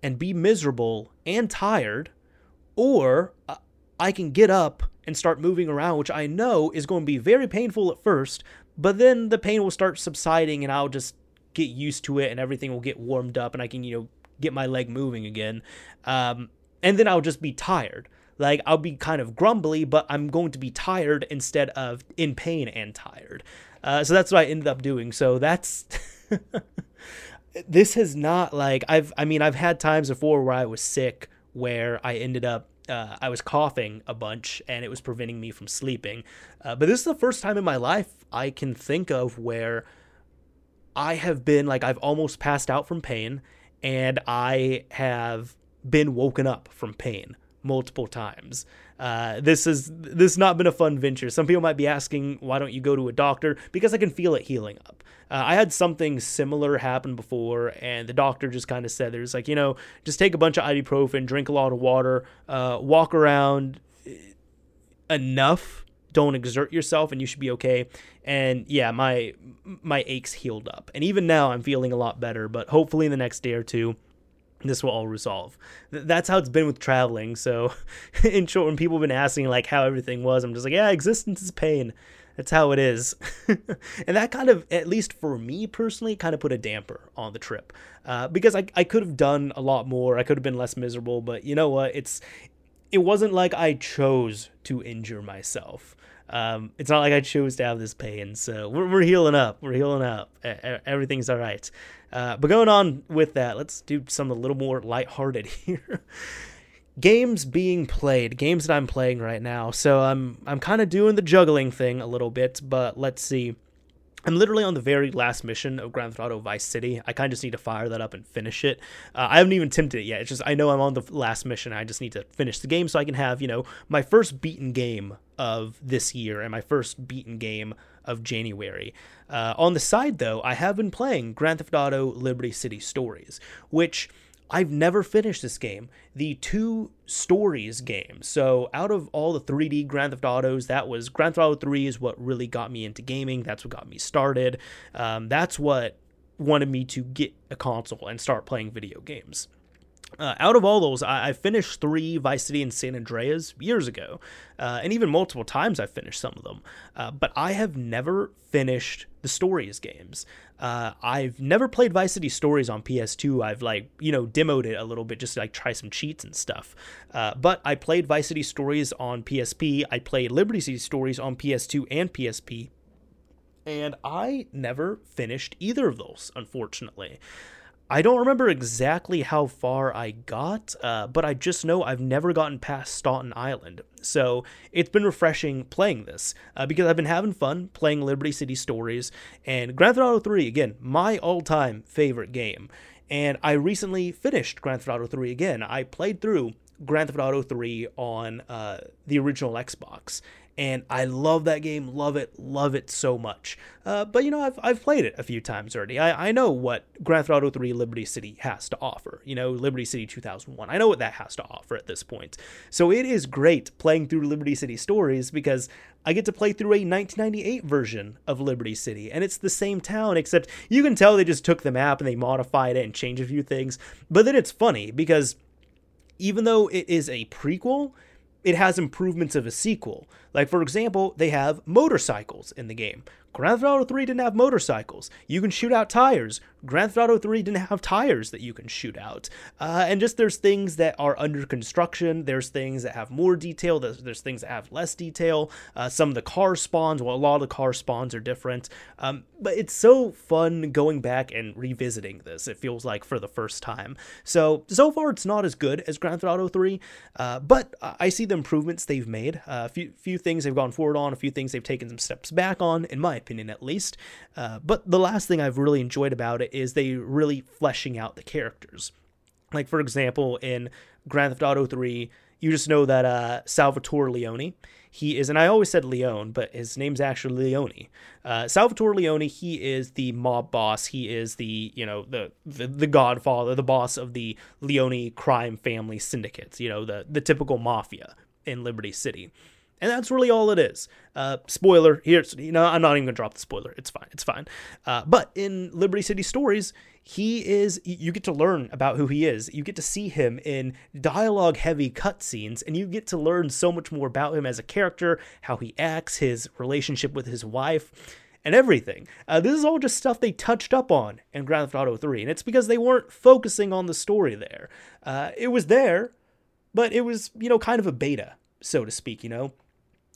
and be miserable and tired, or I can get up and start moving around, which I know is going to be very painful at first, but then the pain will start subsiding and I'll just get used to it and everything will get warmed up and I can, you know, get my leg moving again. Um, and then I'll just be tired. Like I'll be kind of grumbly, but I'm going to be tired instead of in pain and tired. Uh, so that's what I ended up doing. So that's <laughs> this has not like I've I mean I've had times before where I was sick where I ended up uh, I was coughing a bunch and it was preventing me from sleeping. Uh, but this is the first time in my life I can think of where I have been like I've almost passed out from pain and I have been woken up from pain multiple times. Uh, this is this has not been a fun venture. Some people might be asking, why don't you go to a doctor? Because I can feel it healing up. Uh, I had something similar happen before, and the doctor just kind of said, "There's like, you know, just take a bunch of ibuprofen, drink a lot of water, uh, walk around enough. Don't exert yourself, and you should be okay." And yeah, my my aches healed up, and even now I'm feeling a lot better. But hopefully, in the next day or two, this will all resolve. That's how it's been with traveling. So, <laughs> in short, when people have been asking like how everything was, I'm just like, yeah, existence is pain. That's how it is. <laughs> and that kind of, at least for me personally, kind of put a damper on the trip uh, because I, I could have done a lot more. I could have been less miserable, but you know what? It's it wasn't like I chose to injure myself. Um, it's not like I chose to have this pain. So we're, we're healing up. We're healing up. Everything's all right. Uh, but going on with that, let's do something a little more lighthearted <laughs> here. games being played, games that I'm playing right now. So I'm I'm kind of doing the juggling thing a little bit, but let's see. I'm literally on the very last mission of Grand Theft Auto Vice City. I kind of just need to fire that up and finish it. Uh, I haven't even attempted it yet. It's just I know I'm on the last mission. I just need to finish the game so I can have you know my first beaten game of this year and my first beaten game of January. Uh, on the side, though, I have been playing Grand Theft Auto Liberty City Stories, which I've never finished this game. The two stories game. So out of all the 3D Grand Theft Autos, that was Grand Theft Auto 3 is what really got me into gaming. That's what got me started. Um, that's what wanted me to get a console and start playing video games. Uh, out of all those, I, I, finished three Vice City and San Andreas years ago, uh, and even multiple times I finished some of them. Uh, but I have never finished the Stories games. Uh, I've never played Vice City Stories on PS2. I've like you know demoed it a little bit just to like try some cheats and stuff. Uh, but I played Vice City Stories on PSP. I played Liberty City Stories on PS2 and PSP. And I never finished either of those, unfortunately. I don't remember exactly how far I got, uh, but I just know I've never gotten past Staten Island. So it's been refreshing playing this uh, because I've been having fun playing Liberty City Stories and Grand Theft Auto 3, again, my all time favorite game. And I recently finished Grand Theft Auto 3 again. I played through Grand Theft Auto 3 on uh, the original Xbox and I love that game, love it, love it so much. Uh, but you know, I've, I've played it a few times already. I, I know what Grand Theft Auto 3 Liberty City has to offer. You know, Liberty City 2001. I know what that has to offer at this point. So it is great playing through Liberty City stories because I get to play through a 1998 version of Liberty City, and it's the same town, except you can tell they just took the map and they modified it and changed a few things. But then it's funny because even though it is a prequel, it has improvements of a sequel. Like, for example, they have motorcycles in the game. Grand Theft Auto 3 didn't have motorcycles. You can shoot out tires. Grand Theft Auto 3 didn't have tires that you can shoot out. Uh, and just there's things that are under construction. There's things that have more detail. There's, there's things that have less detail. Uh, some of the car spawns, well, a lot of the car spawns are different. Um, but it's so fun going back and revisiting this, it feels like, for the first time. So, so far, it's not as good as Grand Theft Auto 3, uh, but I see the improvements they've made. Uh, a few, few things they've gone forward on, a few things they've taken some steps back on, in my opinion at least. Uh, but the last thing I've really enjoyed about it is they really fleshing out the characters. Like for example, in Grand Theft Auto 3, you just know that uh, Salvatore Leone, he is, and I always said Leone, but his name's actually Leone. Uh, Salvatore Leone, he is the mob boss. He is the, you know, the, the the godfather, the boss of the Leone crime family syndicates. You know, the the typical mafia in Liberty City. And that's really all it is. Uh, spoiler, here's, you know, I'm not even to drop the spoiler. It's fine. It's fine. Uh, but in Liberty City Stories, he is, you get to learn about who he is. You get to see him in dialogue heavy cutscenes, and you get to learn so much more about him as a character, how he acts, his relationship with his wife and everything. Uh, this is all just stuff they touched up on in Grand Theft Auto 3, and it's because they weren't focusing on the story there. Uh, it was there, but it was, you know, kind of a beta, so to speak, you know?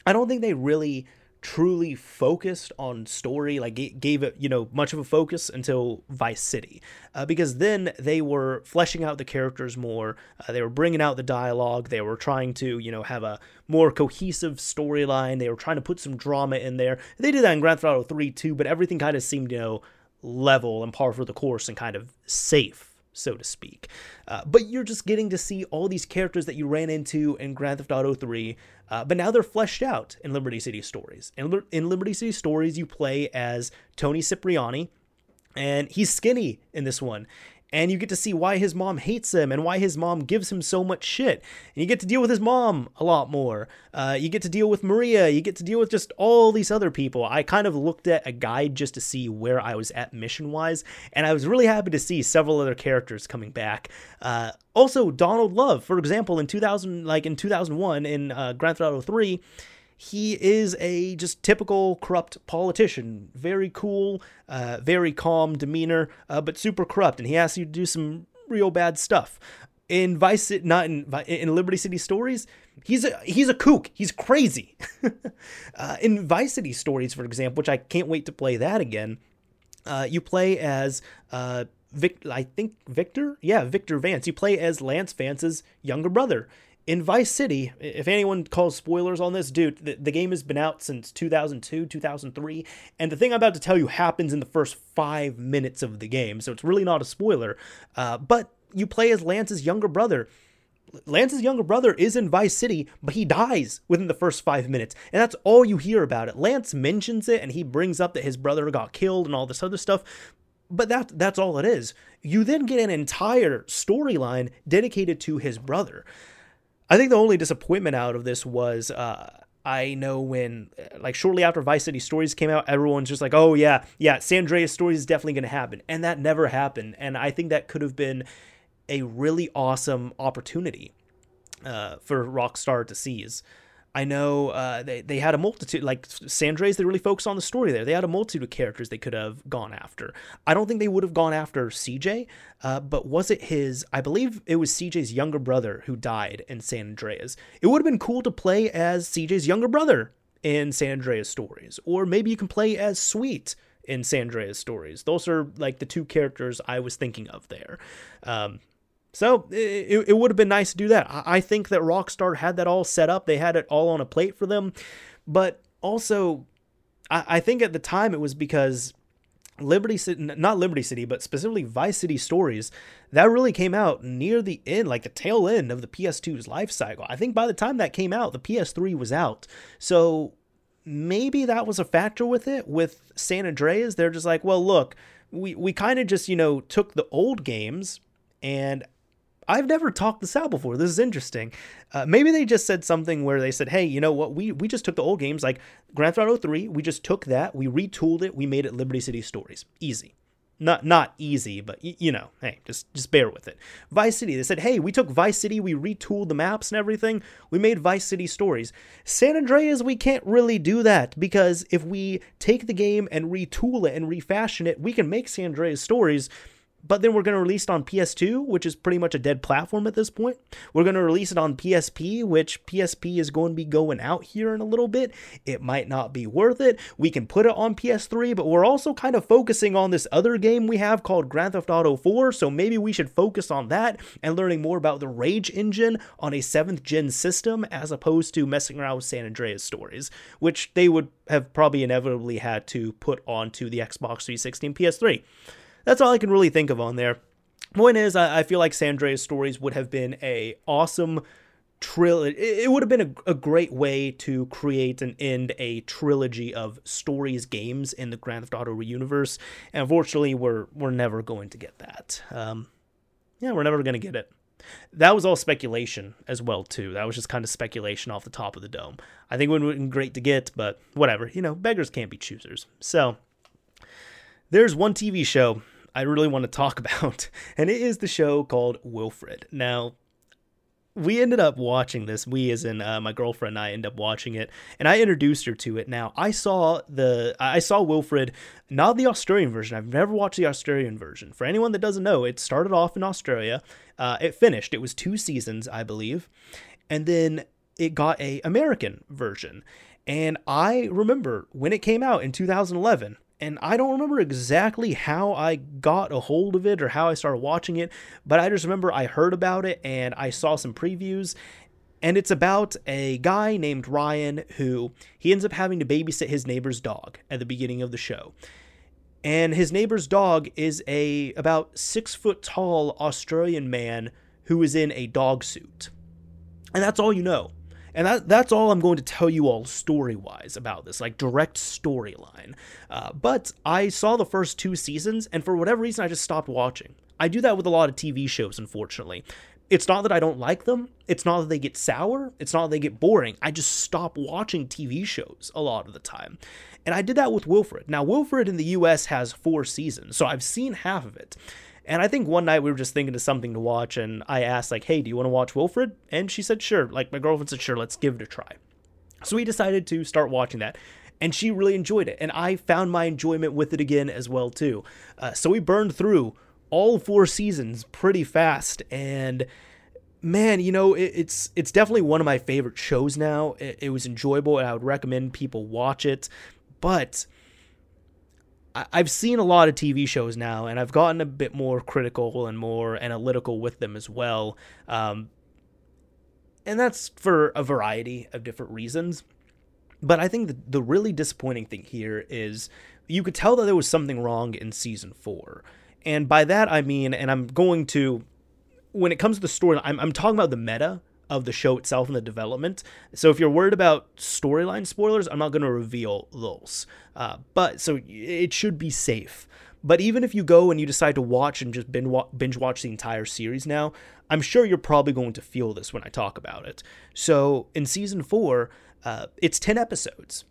I don't think they really truly focused on story like gave it you know much of a focus until vice city uh, because then they were fleshing out the characters more uh, they were bringing out the dialogue they were trying to you know have a more cohesive storyline they were trying to put some drama in there. They did that in grand theft auto 3 too but everything kind of seemed you know level and par for the course and kind of safe so to speak. Uh, but you're just getting to see all these characters that you ran into in Grand Theft Auto 3, uh, but now they're fleshed out in Liberty City Stories. In, in Liberty City Stories, you play as Tony Cipriani, and he's skinny in this one and you get to see why his mom hates him and why his mom gives him so much shit. And you get to deal with his mom a lot more. Uh, you get to deal with Maria. You get to deal with just all these other people. I kind of looked at a guide just to see where I was at mission wise, and I was really happy to see several other characters coming back. Uh, also, Donald Love, for example, in 2000, like in 2001 in uh, Grand Theft Auto 3 he is a just typical corrupt politician. Very cool, uh, very calm demeanor, uh, but super corrupt, and he asks you to do some real bad stuff. In Vice, not in in Liberty City Stories, he's a he's a kook. He's crazy. <laughs> uh, in Vice City Stories, for example, which I can't wait to play that again. Uh, you play as uh, Vic, I think Victor, yeah, Victor Vance. You play as Lance Vance's younger brother in Vice City, if anyone calls spoilers on this, dude, the, the, game has been out since 2002, 2003, and the thing I'm about to tell you happens in the first five minutes of the game, so it's really not a spoiler. Uh, but you play as Lance's younger brother. Lance's younger brother is in Vice City, but he dies within the first five minutes. And that's all you hear about it. Lance mentions it and he brings up that his brother got killed and all this other stuff. But that that's all it is. You then get an entire storyline dedicated to his brother. I think the only disappointment out of this was uh, I know when, like, shortly after Vice City Stories came out, everyone's just like, oh, yeah, yeah, San Andreas Stories is definitely going to happen. And that never happened. And I think that could have been a really awesome opportunity uh, for Rockstar to seize. I know uh, they, they had a multitude, like San Andreas, they really focused on the story there. They had a multitude of characters they could have gone after. I don't think they would have gone after CJ, uh, but was it his, I believe it was CJ's younger brother who died in San Andreas. It would have been cool to play as CJ's younger brother in San Andreas stories, or maybe you can play as Sweet in San Andreas stories. Those are like the two characters I was thinking of there. Um, so it, it would have been nice to do that. I think that Rockstar had that all set up. They had it all on a plate for them. But also, I, think at the time it was because Liberty City, not Liberty City, but specifically Vice City Stories, that really came out near the end, like the tail end of the PS2's life cycle. I think by the time that came out, the PS3 was out. So maybe that was a factor with it. With San Andreas, they're just like, well, look, we, we kind of just, you know, took the old games and I've never talked this out before. This is interesting. Uh, maybe they just said something where they said, "Hey, you know what? We we just took the old games like Grand Theft Auto 3. We just took that, we retooled it, we made it Liberty City Stories. Easy." Not not easy, but y- you know, hey, just just bear with it. Vice City, they said, "Hey, we took Vice City, we retooled the maps and everything. We made Vice City Stories." San Andreas, we can't really do that because if we take the game and retool it and refashion it, we can make San Andreas Stories but then we're going to release it on PS2, which is pretty much a dead platform at this point. We're going to release it on PSP, which PSP is going to be going out here in a little bit. It might not be worth it. We can put it on PS3, but we're also kind of focusing on this other game we have called Grand Theft Auto 4, so maybe we should focus on that and learning more about the Rage engine on a 7th gen system as opposed to messing around with San Andreas stories, which they would have probably inevitably had to put onto the Xbox 360 and PS3 that's all I can really think of on there. Point is, I, I feel like San Andreas stories would have been a awesome trilogy. It would have been a, a, great way to create and end a trilogy of stories games in the Grand Theft Auto universe. And unfortunately, we're we're never going to get that. Um, yeah, we're never going to get it. That was all speculation as well too. That was just kind of speculation off the top of the dome. I think it would have been great to get, but whatever. You know, beggars can't be choosers. So there's one TV show I really want to talk <laughs> about, and it is the show called Wilfred. Now, we ended up watching this. We, as in uh, my girlfriend and I, ended up watching it, and I introduced her to it. Now, I saw the I saw Wilfred, not the Australian version. I've never watched the Australian version. For anyone that doesn't know, it started off in Australia. Uh, it finished. It was two seasons, I believe, and then it got a American version. And I remember when it came out in 2011 and I don't remember exactly how I got a hold of it or how I started watching it, but I just remember I heard about it and I saw some previews. And it's about a guy named Ryan who he ends up having to babysit his neighbor's dog at the beginning of the show. And his neighbor's dog is a about six foot tall Australian man who is in a dog suit. And that's all you know. And that, that's all I'm going to tell you all story wise about this, like direct storyline. Uh, but I saw the first two seasons, and for whatever reason, I just stopped watching. I do that with a lot of TV shows, unfortunately. It's not that I don't like them. It's not that they get sour. It's not that they get boring. I just stop watching TV shows a lot of the time. And I did that with Wilfred. Now, Wilfred in the US has four seasons, so I've seen half of it. And I think one night we were just thinking of something to watch, and I asked, like, hey, do you want to watch Wilfred? And she said, sure. Like, my girlfriend said, sure, let's give it a try. So we decided to start watching that. And she really enjoyed it. And I found my enjoyment with it again as well, too. Uh, so we burned through all four seasons pretty fast. And man, you know, it, it's it's definitely one of my favorite shows now. It, it was enjoyable, and I would recommend people watch it. But I've seen a lot of TV shows now, and I've gotten a bit more critical and more analytical with them as well. Um, and that's for a variety of different reasons. But I think the, the really disappointing thing here is you could tell that there was something wrong in season four. And by that I mean, and I'm going to when it comes to the story, I'm, I'm talking about the meta of the show itself and the development. So if you're worried about storyline spoilers, I'm not going to reveal those. Uh, but so it should be safe. But even if you go and you decide to watch and just binge watch the entire series now, I'm sure you're probably going to feel this when I talk about it. So in season four, uh, it's 10 episodes.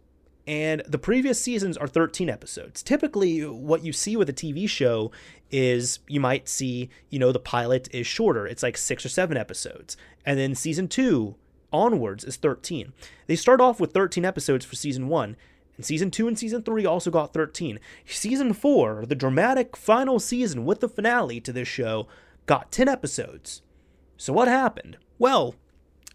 And the previous seasons are 13 episodes. Typically, what you see with a TV show is you might see, you know, the pilot is shorter. It's like six or seven episodes. And then season two onwards is 13. They start off with 13 episodes for season one. And season two and season three also got 13. Season four, the dramatic final season with the finale to this show, got 10 episodes. So what happened? Well,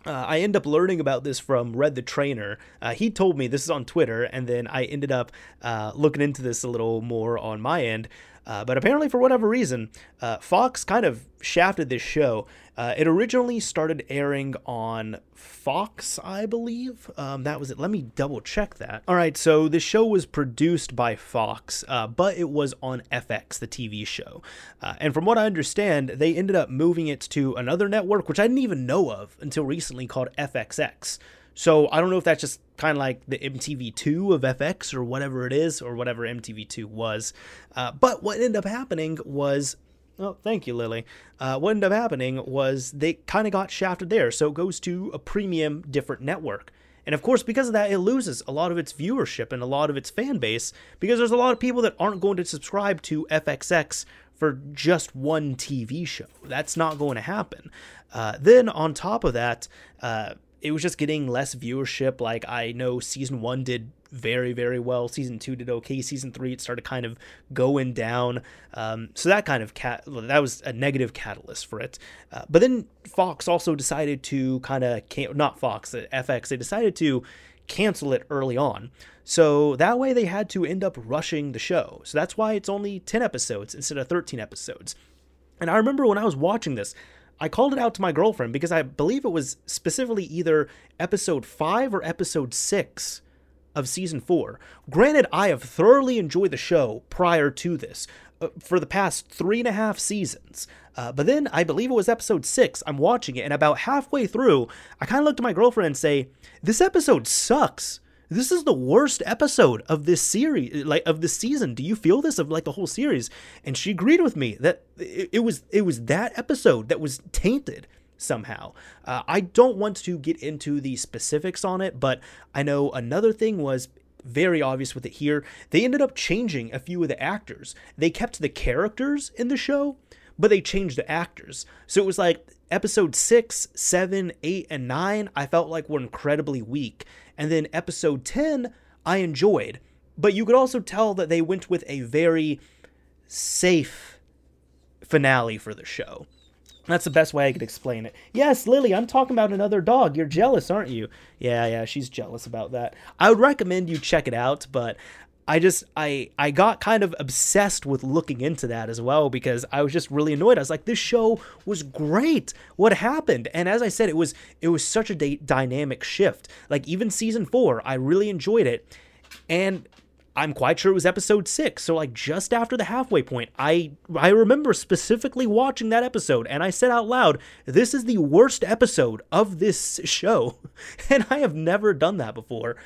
uh, I end up learning about this from Red the Trainer. Uh, he told me this is on Twitter, and then I ended up uh, looking into this a little more on my end. Uh, but apparently, for whatever reason, uh, Fox kind of shafted this show. Uh, it originally started airing on Fox, I believe. Um, that was it. Let me double check that. All right, so the show was produced by Fox, uh, but it was on FX, the TV show. Uh, and from what I understand, they ended up moving it to another network, which I didn't even know of until recently, called FXX. So I don't know if that's just kind of like the MTV2 of FX or whatever it is, or whatever MTV2 was. Uh, but what ended up happening was Oh, thank you, Lily. Uh, what ended up happening was they kind of got shafted there, so it goes to a premium different network. And of course, because of that, it loses a lot of its viewership and a lot of its fan base because there's a lot of people that aren't going to subscribe to FXX for just one TV show. That's not going to happen. Uh, then, on top of that, uh, it was just getting less viewership. Like I know season one did very very well. Season two did okay. Season three it started kind of going down. Um, so that kind of cat that was a negative catalyst for it. Uh, but then Fox also decided to kind of not Fox uh, FX they decided to cancel it early on. So that way they had to end up rushing the show. So that's why it's only 10 episodes instead of 13 episodes. And I remember when I was watching this, I called it out to my girlfriend because I believe it was specifically either episode 5 or episode 6 of season 4. Granted, I have thoroughly enjoyed the show prior to this uh, for the past three and a half seasons. Uh, but then I believe it was episode 6. I'm watching it, and about halfway through, I kind of looked at my girlfriend and say, This episode sucks this is the worst episode of this series like of the season. Do you feel this of like the whole series? And she agreed with me that it, it was it was that episode that was tainted somehow. Uh, i don't want to get into the specifics on it but i know another thing was very obvious with it here. They ended up changing a few of the actors. They kept the characters in the show but they changed the actors. So it was like episode 6 7 8 and 9 i felt like were incredibly weak and then episode 10, I enjoyed. But you could also tell that they went with a very safe finale for the show. That's the best way I could explain it. Yes, Lily, I'm talking about another dog. You're jealous, aren't you? Yeah, yeah, she's jealous about that. I would recommend you check it out, but I just I I got kind of obsessed with looking into that as well because I was just really annoyed. I was like, this show was great. What happened? And as I said, it was it was such a d- dynamic shift. Like even season four, I really enjoyed it, and I'm quite sure it was episode six. So like just after the halfway point, I I remember specifically watching that episode, and I said out loud, "This is the worst episode of this show," <laughs> and I have never done that before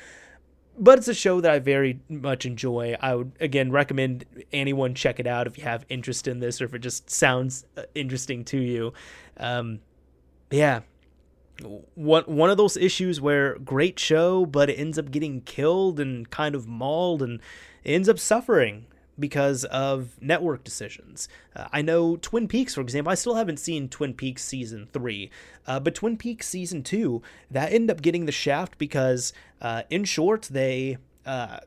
but it's a show that I very much enjoy. I would again recommend anyone check it out if you have interest in this or if it just sounds uh, interesting to you. Um, yeah, one one of those issues where great show, but it ends up getting killed and kind of mauled and ends up suffering because of network decisions. Uh, I know Twin Peaks, for example, I still haven't seen Twin Peaks season three, uh, but Twin Peaks season two, that ended up getting the shaft because, uh, in short, they, uh,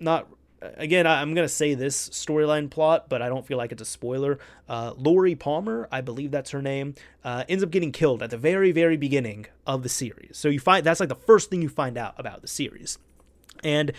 not, again, I'm going to say this storyline plot, but I don't feel like it's a spoiler. Uh, Lori Palmer, I believe that's her name, uh, ends up getting killed at the very, very beginning of the series. So you find that's like the first thing you find out about the series. And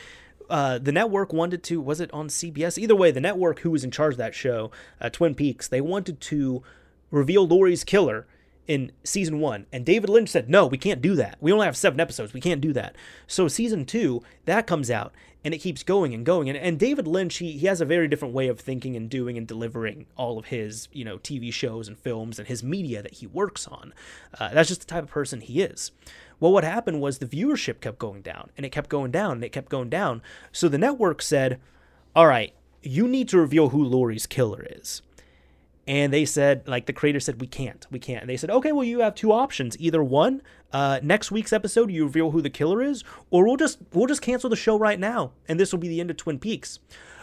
uh, the network wanted to was it on CBS? Either way, the network who was in charge of that show, uh, Twin Peaks, they wanted to reveal Lori's killer in season one, and David Lynch said, "No, we can't do that. We only have seven episodes. We can't do that." So season two that comes out, and it keeps going and going. And, and David Lynch, he, he has a very different way of thinking and doing and delivering all of his, you know, TV shows and films and his media that he works on. Uh, that's just the type of person he is. Well, what happened was the viewership kept going down and it kept going down and it kept going down. So the network said, all right, you need to reveal who Laurie's killer is. And they said, like the creator said, we can't, we can't. And they said, okay, well, you have two options. Either one, uh, next week's episode, you reveal who the killer is, or we'll just we'll just cancel the show right now, and this will be the end of Twin Peaks.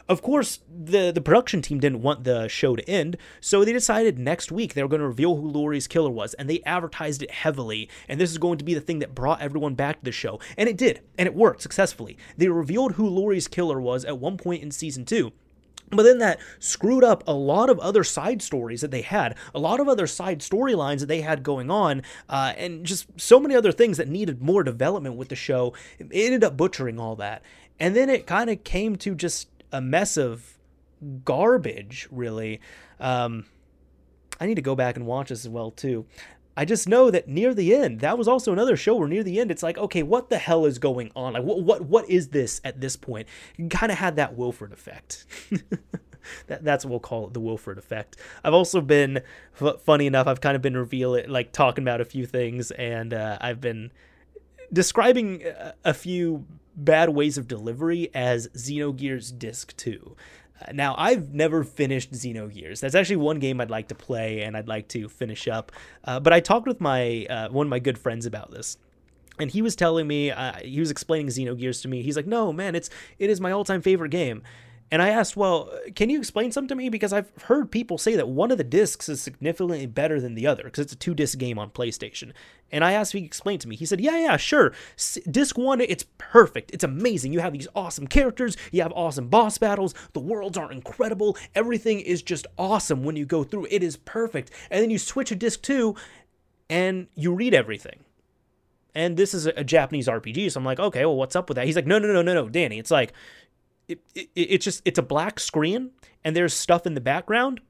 Of course, the the production team didn't want the show to end, so they decided next week they were going to reveal who Laurie's killer was, and they advertised it heavily. And this is going to be the thing that brought everyone back to the show, and it did, and it worked successfully. They revealed who Laurie's killer was at one point in season two. But then that screwed up a lot of other side stories that they had, a lot of other side storylines that they had going on, uh, and just so many other things that needed more development with the show. It ended up butchering all that. And then it kind of came to just a mess of garbage, really. Um, I need to go back and watch this as well, too. I just know that near the end, that was also another show where near the end, it's like, okay, what the hell is going on? Like, what what what is this at this point? Kind of had that Wilfred effect. <laughs> that, that's what we'll call it, the Wilfred effect. I've also been, f- funny enough, I've kind of been revealing, like talking about a few things, and uh, I've been describing a, a few bad ways of delivery as Xenogears Disc 2. Now, I've never finished Xenogears. That's actually one game I'd like to play and I'd like to finish up. Uh, but I talked with my uh, one of my good friends about this. And he was telling me, uh, he was explaining Xenogears to me. He's like, "No, man, it's it is my all-time favorite game." And I asked, well, can you explain something to me? Because I've heard people say that one of the discs is significantly better than the other because it's a two disc game on PlayStation. And I asked if he explain to me. He said, yeah, yeah, sure. S- disc one, it's perfect. It's amazing. You have these awesome characters, you have awesome boss battles, the worlds are incredible. Everything is just awesome when you go through. It is perfect. And then you switch to disc two and you read everything and this is a, Japanese RPG. So I'm like, okay, well, what's up with that? He's like, no, no, no, no, no, Danny. It's like it, it, it's just it's a black screen and there's stuff in the background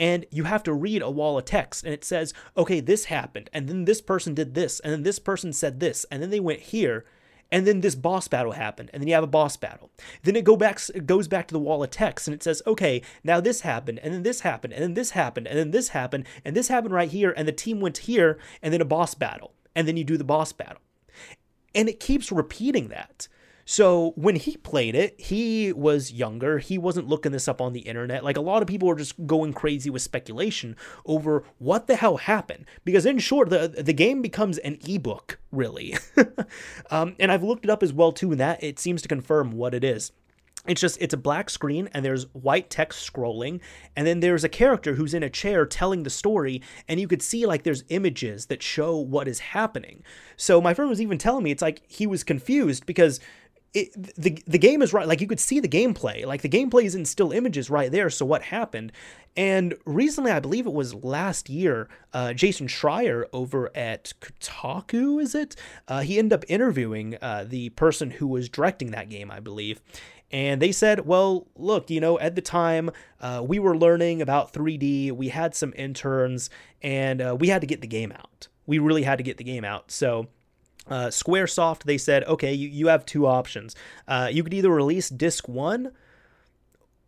and you have to read a wall of text and it says okay this happened and then this person did this and then this person said this and then they went here and then this boss battle happened and then you have a boss battle then it go back it goes back to the wall of text and it says okay now this happened and then this happened and then this happened and then this happened and this happened right here and the team went here and then a boss battle and then you do the boss battle and it keeps repeating that so when he played it, he was younger. He wasn't looking this up on the internet. Like a lot of people were just going crazy with speculation over what the hell happened. Because in short, the the game becomes an ebook, really. <laughs> um, and I've looked it up as well too, and that it seems to confirm what it is it's just it's a black screen and there's white text scrolling and then there's a character who's in a chair telling the story and you could see like there's images that show what is happening so my friend was even telling me it's like he was confused because it, the the game is right. Like you could see the gameplay. Like the gameplay is in still images right there. So what happened? And recently, I believe it was last year, uh, Jason Schreier over at Kotaku, is it? Uh, he ended up interviewing uh, the person who was directing that game, I believe. And they said, well, look, you know, at the time, uh, we were learning about 3D. We had some interns, and uh, we had to get the game out. We really had to get the game out. So uh, Squaresoft, they said, okay, you, you have two options. Uh, you could either release disc one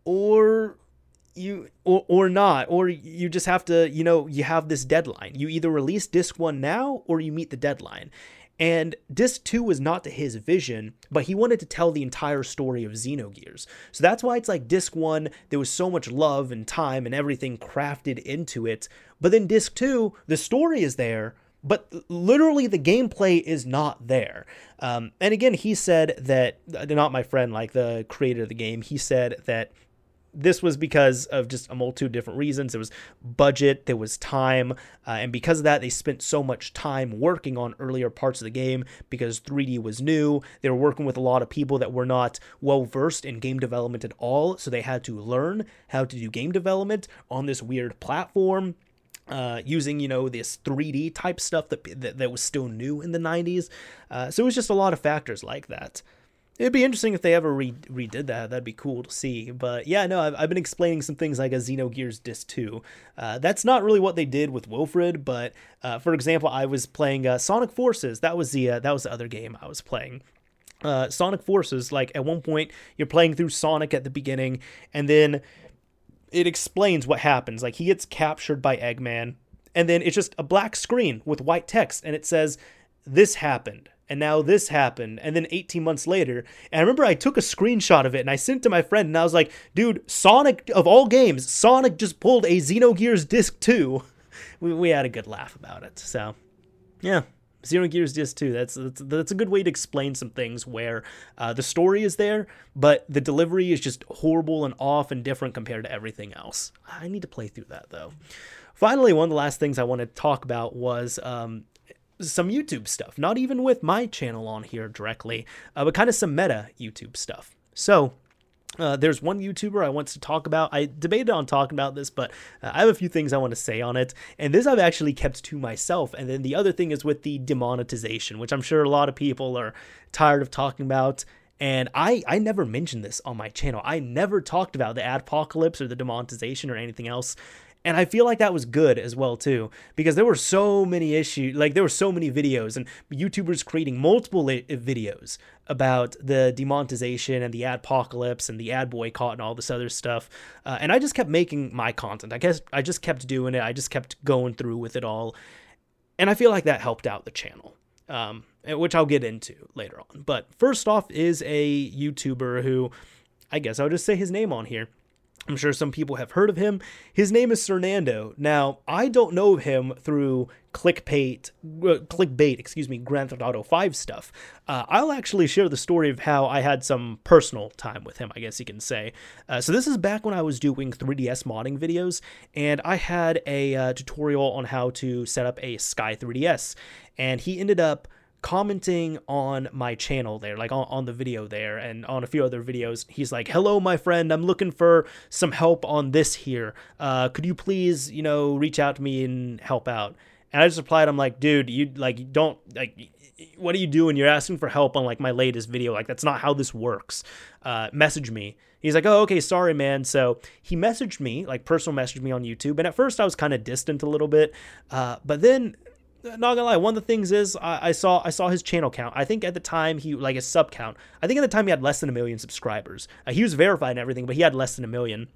or you or, or not or you just have to you know you have this deadline. You either release disc one now or you meet the deadline. And disc 2 was not to his vision but he wanted to tell the entire story of xenogears. So that's why it's like disc 1 there was so much love and time and everything crafted into it. But then disc 2 the story is there but literally the gameplay is not there. Um, and again, he said that, uh, not my friend, like the creator of the game, he said that this was because of just a multitude of different reasons. There was budget, there was time, uh, and because of that, they spent so much time working on earlier parts of the game because 3D was new. They were working with a lot of people that were not well versed in game development at all, so they had to learn how to do game development on this weird platform uh, using you know this 3D type stuff that, that, that was still new in the 90s. Uh, so it was just a lot of factors like that. It'd be interesting if they ever re- redid that. That'd be cool to see. But yeah, no, I've, I've been explaining some things like a Xenogears Disc 2. Uh, that's not really what they did with Wilfred, but uh, for example, I was playing uh, Sonic Forces. That was the that was the other game I was playing. Sonic Forces, like at one point you're playing through Sonic at the beginning, and then it explains what happens. Like he gets captured by Eggman, and then it's just a black screen with white text, and it says, This happened. And now this happened. And then 18 months later, and I remember I took a screenshot of it and I sent it to my friend, and I was like, dude, Sonic, of all games, Sonic just pulled a Xenogears Disc 2. <laughs> We, we had a good laugh about it. So, yeah, Xenogears Disc 2. That's, that's that's a good way to explain some things where uh, the story is there, but the delivery is just horrible and off and different compared to everything else. I need to play through that though. Finally, one of the last things I want to talk about was um, some YouTube stuff. Not even with my channel on here directly, uh, but kind of some meta YouTube stuff. So uh, there's one YouTuber I want to talk about. I debated on talking about this, but uh, I have a few things I want to say on it. And this I've actually kept to myself. And then the other thing is with the demonetization, which I'm sure a lot of people are tired of talking about. And I, I never mentioned this on my channel. I never talked about the adpocalypse or the demonetization or anything else. And I feel like that was good as well too, because there were so many issues, like there were so many videos and YouTubers creating multiple videos about the demonetization and the adpocalypse and the ad boycott and all this other stuff. Uh, and I just kept making my content. I guess I just kept doing it. I just kept going through with it all, and I feel like that helped out the channel. Um, which I'll get into later on. But first off is a YouTuber who I guess I'll just say his name on here. I'm sure some people have heard of him. His name is Sernandoe. Now, I don't know him through clickbait, uh, clickbait, excuse me, Grand Theft Auto 5 stuff. Uh, I'll actually share the story of how I had some personal time with him, I guess you can say. Uh, so this is back when I was doing 3DS modding videos, and I had a uh, tutorial on how to set up a Sky 3DS, and he ended up commenting on my channel there, like on, on the video there, and on a few other videos. He's like, "Hello, my friend. I'm looking for some help on this here. Uh, could you please, you know, reach out to me and help out?" And I just replied, "I'm like, dude, you like don't like." What are you doing? You're asking for help on like my latest video. Like that's not how this works. Uh, message me. He's like, oh, okay, sorry, man. So he messaged me, like personal messaged me on YouTube. And at first I was kind of distant a little bit. Uh, but then not gonna lie, one of the things is I, I, saw I saw his channel count. I think at the time he like his sub count. I think at the time he had less than a million subscribers. Uh, he was verified and everything, but he had less than a million.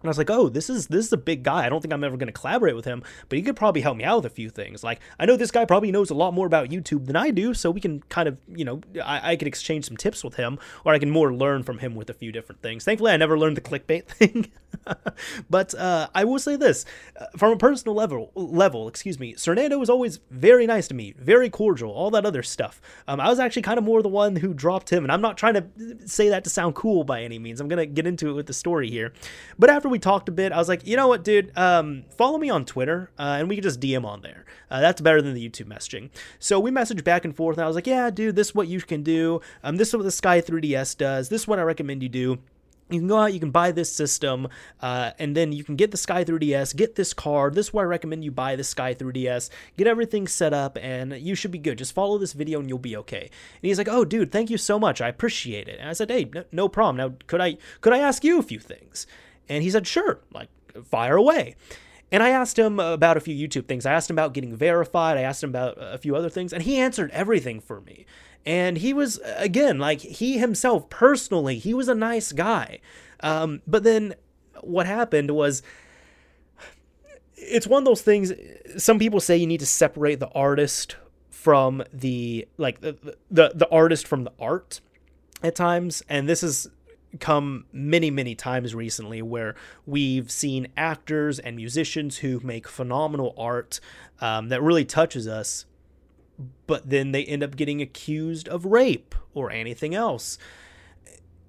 And I was like, oh, this is this is a big guy. I don't think I'm ever going to collaborate with him, but he could probably help me out with a few things. Like I know this guy probably knows a lot more about YouTube than I do, so we can kind of, you know, I, I could exchange some tips with him, or I can more learn from him with a few different things. Thankfully, I never learned the clickbait <laughs> thing, but uh, I will say this uh, from a personal level. Level, excuse me, Sernandoe was always very nice to me, very cordial, all that other stuff. Um, I was actually kind of more the one who dropped him, and I'm not trying to say that to sound cool by any means. I'm gonna get into it with the story here, but after after we talked a bit, I was like, you know what, dude, um, follow me on Twitter, uh, and we can just DM on there. Uh, that's better than the YouTube messaging. So we messaged back and forth, and I was like, yeah, dude, this is what you can do. Um, this is what the Sky 3DS does. This is what I recommend you do you can go out, you can buy this system, uh, and then you can get the Sky 3DS, get this card. This is why I recommend you buy the Sky 3DS, get everything set up, and you should be good. Just follow this video and you'll be okay. And he's like, "Oh, dude, thank you so much. I appreciate it." And I said, "Hey, no, no problem. Now, could I could I ask you a few things?" And he said, "Sure, like fire away." And I asked him about a few YouTube things. I asked him about getting verified. I asked him about a few other things, and he answered everything for me. And he was, again, like he himself personally, he was a nice guy. Um, but then what happened was it's one of those things some people say you need to separate the artist from the like the, the the artist from the art at times and this has come many many times recently where we've seen actors and musicians who make phenomenal art um, that really touches us but then they end up getting accused of rape or anything else.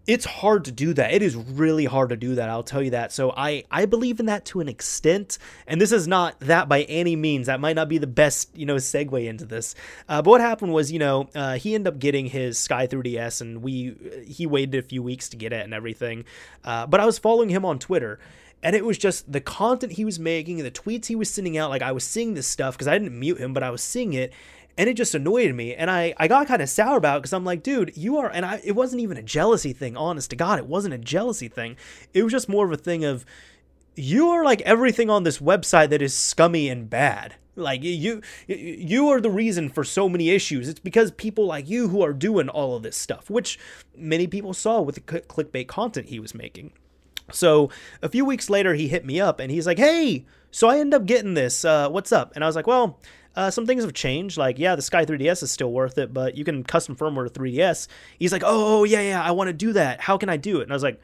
It's hard to do that. It is really hard to do that. I'll tell you that. So I I believe in that to an extent, and this is not that by any means. That might not be the best you know segue into this. Uh, but what happened was you know uh, he ended up getting his Sky 3DS, and we he waited a few weeks to get it and everything. Uh, but I was following him on Twitter, and it was just the content he was making, and the tweets he was sending out. Like I was seeing this stuff because I didn't mute him, but I was seeing it, and it just annoyed me and i i got kind of sour about it because i'm like dude you are and i it wasn't even a jealousy thing honest to god it wasn't a jealousy thing it was just more of a thing of you are like everything on this website that is scummy and bad Like you you are the reason for so many issues. It's because people like you who are doing all of this stuff, which many people saw with the clickbait content he was making. So a few weeks later, he hit me up and he's like, "Hey, so I end up getting this. Uh, what's up?" And I was like, "Well." Uh, some things have changed. Like, yeah, the Sky 3DS is still worth it, but you can custom firmware 3DS. He's like, oh, yeah, yeah, I want to do that. How can I do it? And I was like,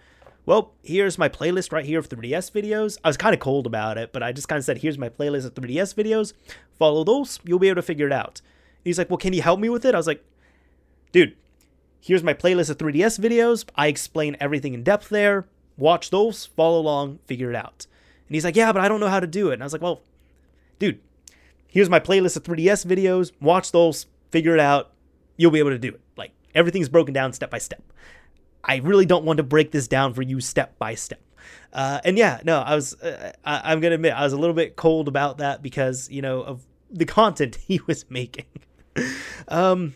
well, here's my playlist right here of 3DS videos. I was kind of cold about it, but I just kind of said, here's my playlist of 3DS videos. Follow those, you'll be able to figure it out. He's like, well, can you help me with it? I was like, dude, here's my playlist of 3DS videos. I explain everything in depth there watch those, follow along, figure it out. And he's like, yeah, but I don't know how to do it. And I was like, well, dude, here's my playlist of 3DS videos. Watch those, figure it out. You'll be able to do it. Like everything's broken down step by step. I really don't want to break this down for you step by step. Uh, and yeah, no, I was, uh, I, am gonna admit, I was a little bit cold about that because you know of the content <laughs> he was making. um,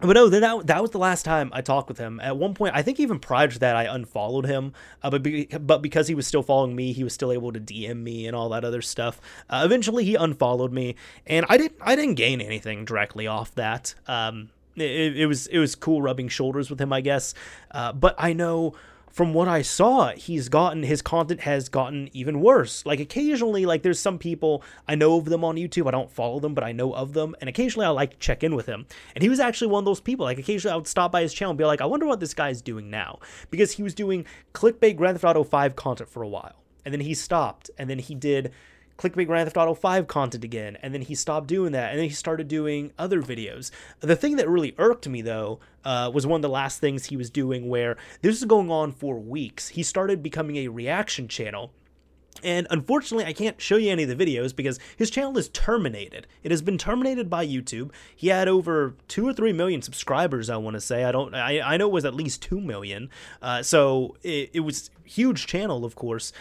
but no, then that, that was the last time I talked with him. At one point, I think even prior to that, I unfollowed him. Uh, but be, but because he was still following me, he was still able to DM me and all that other stuff. Uh, eventually, he unfollowed me, and I didn't I didn't gain anything directly off that. Um, it, it was it was cool rubbing shoulders with him, I guess. Uh, but I know from what I saw, he's gotten his content has gotten even worse. Like occasionally, like there's some people I know of them on YouTube. I don't follow them, but I know of them, and occasionally I like check in with him. And he was actually one of those people. Like occasionally I would stop by his channel and be like, I wonder what this guy's doing now, because he was doing clickbait Grand Theft Auto 5 content for a while, and then he stopped, and then he did clickbait Grand Theft Auto 5 content again, and then he stopped doing that, and then he started doing other videos. The thing that really irked me though uh, was one of the last things he was doing, where this is going on for weeks. He started becoming a reaction channel. And unfortunately, I can't show you any of the videos because his channel is terminated. It has been terminated by YouTube. He had over two or three million subscribers. I want to say. I don't. I, I know it was at least two million. Uh, so it, it was huge channel, of course.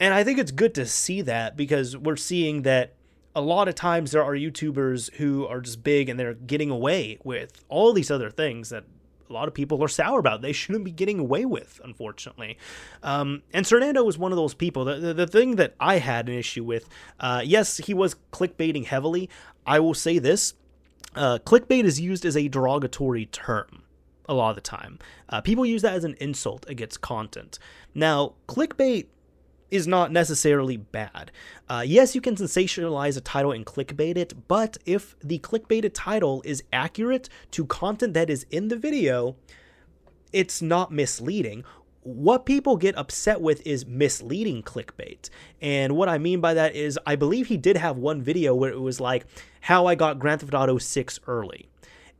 And I think it's good to see that because we're seeing that a lot of times there are YouTubers who are just big and they're getting away with all these other things that a lot of people are sour about. They shouldn't be getting away with, unfortunately. Um, and Sernandoe was one of those people. The, the, the, thing that I had an issue with, uh, yes, he was clickbaiting heavily. I will say this uh, clickbait is used as a derogatory term a lot of the time. Uh, people use that as an insult against content. Now, clickbait is not necessarily bad. Uh, yes, you can sensationalize a title and clickbait it, but if the clickbaited title is accurate to content that is in the video, it's not misleading. What people get upset with is misleading clickbait. And what I mean by that is, I believe he did have one video where it was like, how I got Grand Theft Auto 6 early.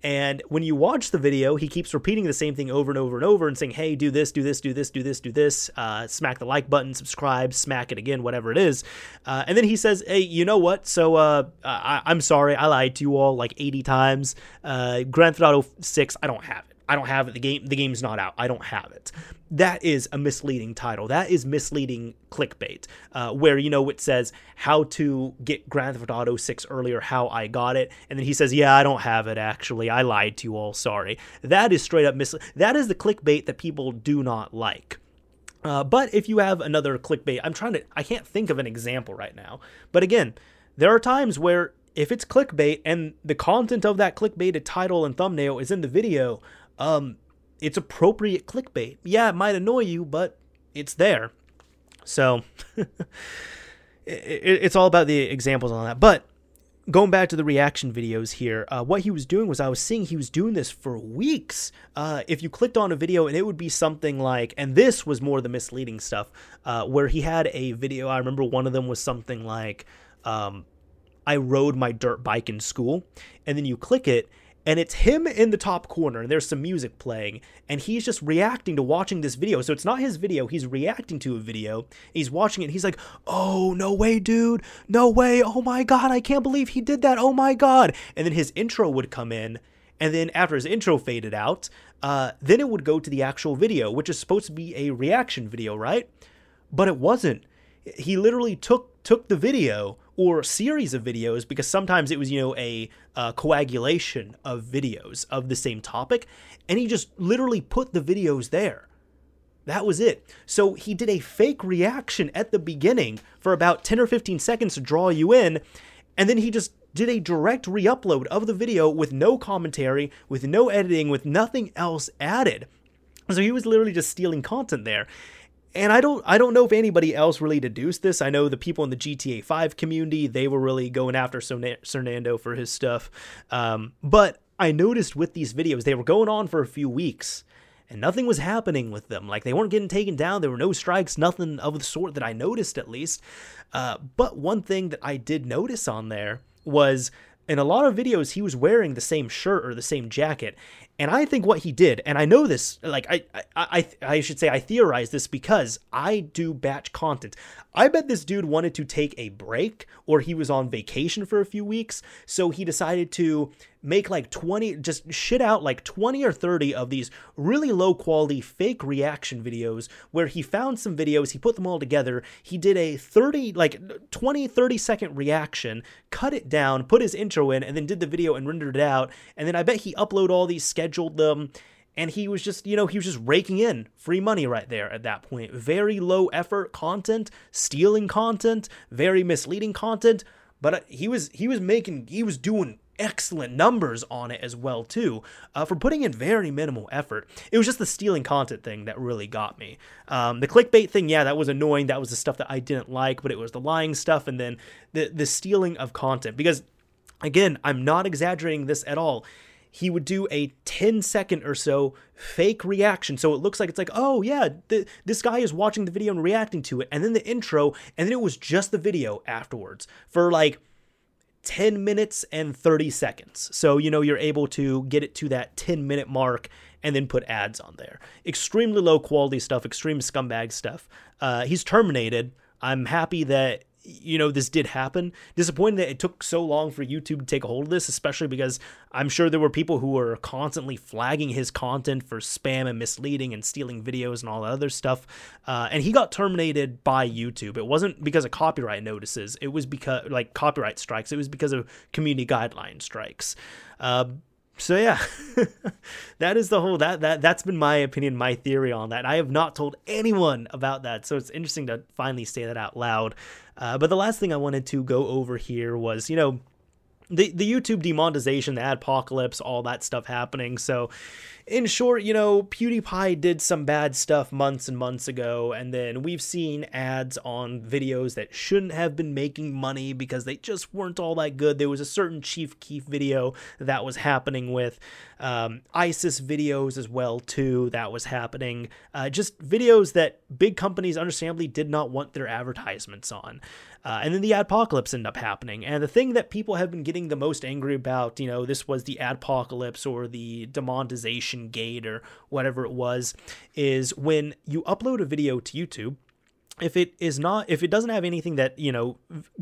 And when you watch the video, he keeps repeating the same thing over and over and over and saying, hey, do this, do this, do this, do this, do this, uh, smack the like button, subscribe, smack it again, whatever it is. Uh, and then he says, hey, you know what? So uh, I- am sorry, I lied to you all like 80 times. Uh, Grand Theft Auto 6, I don't have it. I don't have it. The game the game's not out. I don't have it. That is a misleading title. That is misleading clickbait, uh, where you know it says how to get Grand Theft Auto 6 earlier, how I got it, and then he says, "Yeah, I don't have it. Actually, I lied to you all. Sorry." That is straight up mis. That is the clickbait that people do not like. Uh, but if you have another clickbait, I'm trying to. I can't think of an example right now. But again, there are times where if it's clickbait and the content of that clickbaited title and thumbnail is in the video, um, it's appropriate clickbait. Yeah, it might annoy you, but it's there. So <laughs> it, it's all about the examples on that. But going back to the reaction videos here, uh, what he was doing was I was seeing he was doing this for weeks. Uh, if you clicked on a video and it would be something like, and this was more the misleading stuff, uh, where he had a video. I remember one of them was something like, um, I rode my dirt bike in school. And then you click it and it's him in the top corner and there's some music playing and he's just reacting to watching this video. So it's not his video he's reacting to a video. He's watching it he's like oh no way dude. No way. Oh my god i can't believe he did that. Oh my god. And then his intro would come in and then after his intro faded out uh, then it would go to the actual video which is supposed to be a reaction video right? But it wasn't. He literally took took the video or series of videos because sometimes it was you know a uh, coagulation of videos of the same topic and he just literally put the videos there that was it so he did a fake reaction at the beginning for about 10 or 15 seconds to draw you in and then he just did a direct re-upload of the video with no commentary, with no editing, with nothing else added. So he was literally just stealing content there. And I don't I don't know if anybody else really deduced this. I know the people in the GTA 5 community, they were really going after Sernandoe for his stuff. Um, but I noticed with these videos, they were going on for a few weeks and nothing was happening with them. Like they weren't getting taken down. There were no strikes, nothing of the sort that I noticed at least. Uh, but one thing that I did notice on there was in a lot of videos he was wearing the same shirt or the same jacket and i think what he did and i know this like i i i, I should say i theorize this because i do batch content. I bet this dude wanted to take a break or he was on vacation for a few weeks so he decided to make like 20 just shit out like 20 or 30 of these really low quality fake reaction videos where he found some videos he put them all together he did a 30 like 20 30 second reaction cut it down put his intro in and then did the video and rendered it out and then i bet he uploaded all these scheduled them and he was just you know he was just raking in free money right there at that point. Very low effort content stealing content very misleading content but uh, he was he was making he was doing excellent numbers on it as well too uh, for putting in very minimal effort. It was just the stealing content thing that really got me. Um, the clickbait thing yeah that was annoying. That was the stuff that i didn't like but it was the lying stuff and then the the stealing of content. Because again i'm not exaggerating this at all. He would do a 10 second or so fake reaction. So it looks like it's like, oh, yeah, th- this guy is watching the video and reacting to it. And then the intro, and then it was just the video afterwards. For like 10 minutes and 30 seconds. So, you know, you're able to get it to that 10 minute mark and then put ads on there. Extremely low quality stuff, extreme scumbag stuff. Uh, he's terminated. I'm happy that you know this did happen. Disappointed that it took so long for youtube to take a hold of this especially because i'm sure there were people who were constantly flagging his content for spam and misleading and stealing videos and all that other stuff. Uh, and he got terminated by youtube. It wasn't because of copyright notices. It was because like copyright strikes. It was because of community guideline strikes. Uh, so yeah. <laughs> That is the whole that that that's been my opinion my theory on that. I have not told anyone about that. So it's interesting to finally say that out loud. Uh, but the last thing i wanted to go over here was you know the the YouTube demonetization, the adpocalypse, all that stuff happening. So, in short, you know, PewDiePie did some bad stuff months and months ago, and then we've seen ads on videos that shouldn't have been making money because they just weren't all that good. There was a certain Chief Keef video that was happening with um, ISIS videos as well too that was happening. Uh, just videos that big companies understandably did not want their advertisements on. Uh, and then the adpocalypse ended up happening. And the thing that people have been getting the most angry about, you know, this was the adpocalypse or the demonetization gate or whatever it was, is when you upload a video to YouTube if it is not if it doesn't have anything that you know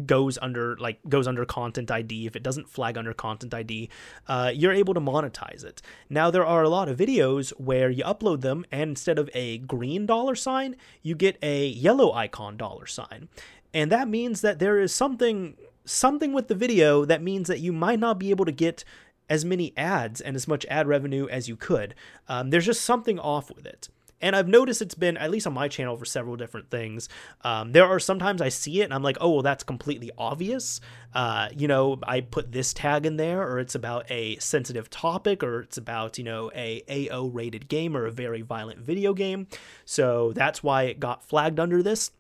goes under like goes under content id if it doesn't flag under content id uh, you're able to monetize it. Now there are a lot of videos where you upload them and instead of a green dollar sign you get a yellow icon dollar sign. And that means that there is something something with the video that means that you might not be able to get as many ads and as much ad revenue as you could um, there's just something off with it and I've noticed it's been, at least on my channel, for several different things. Um, there are sometimes I see it and I'm like, oh, well, that's completely obvious. Uh, you know, I put this tag in there, or it's about a sensitive topic, or it's about, you know, a AO rated game or a very violent video game. So that's why it got flagged under this.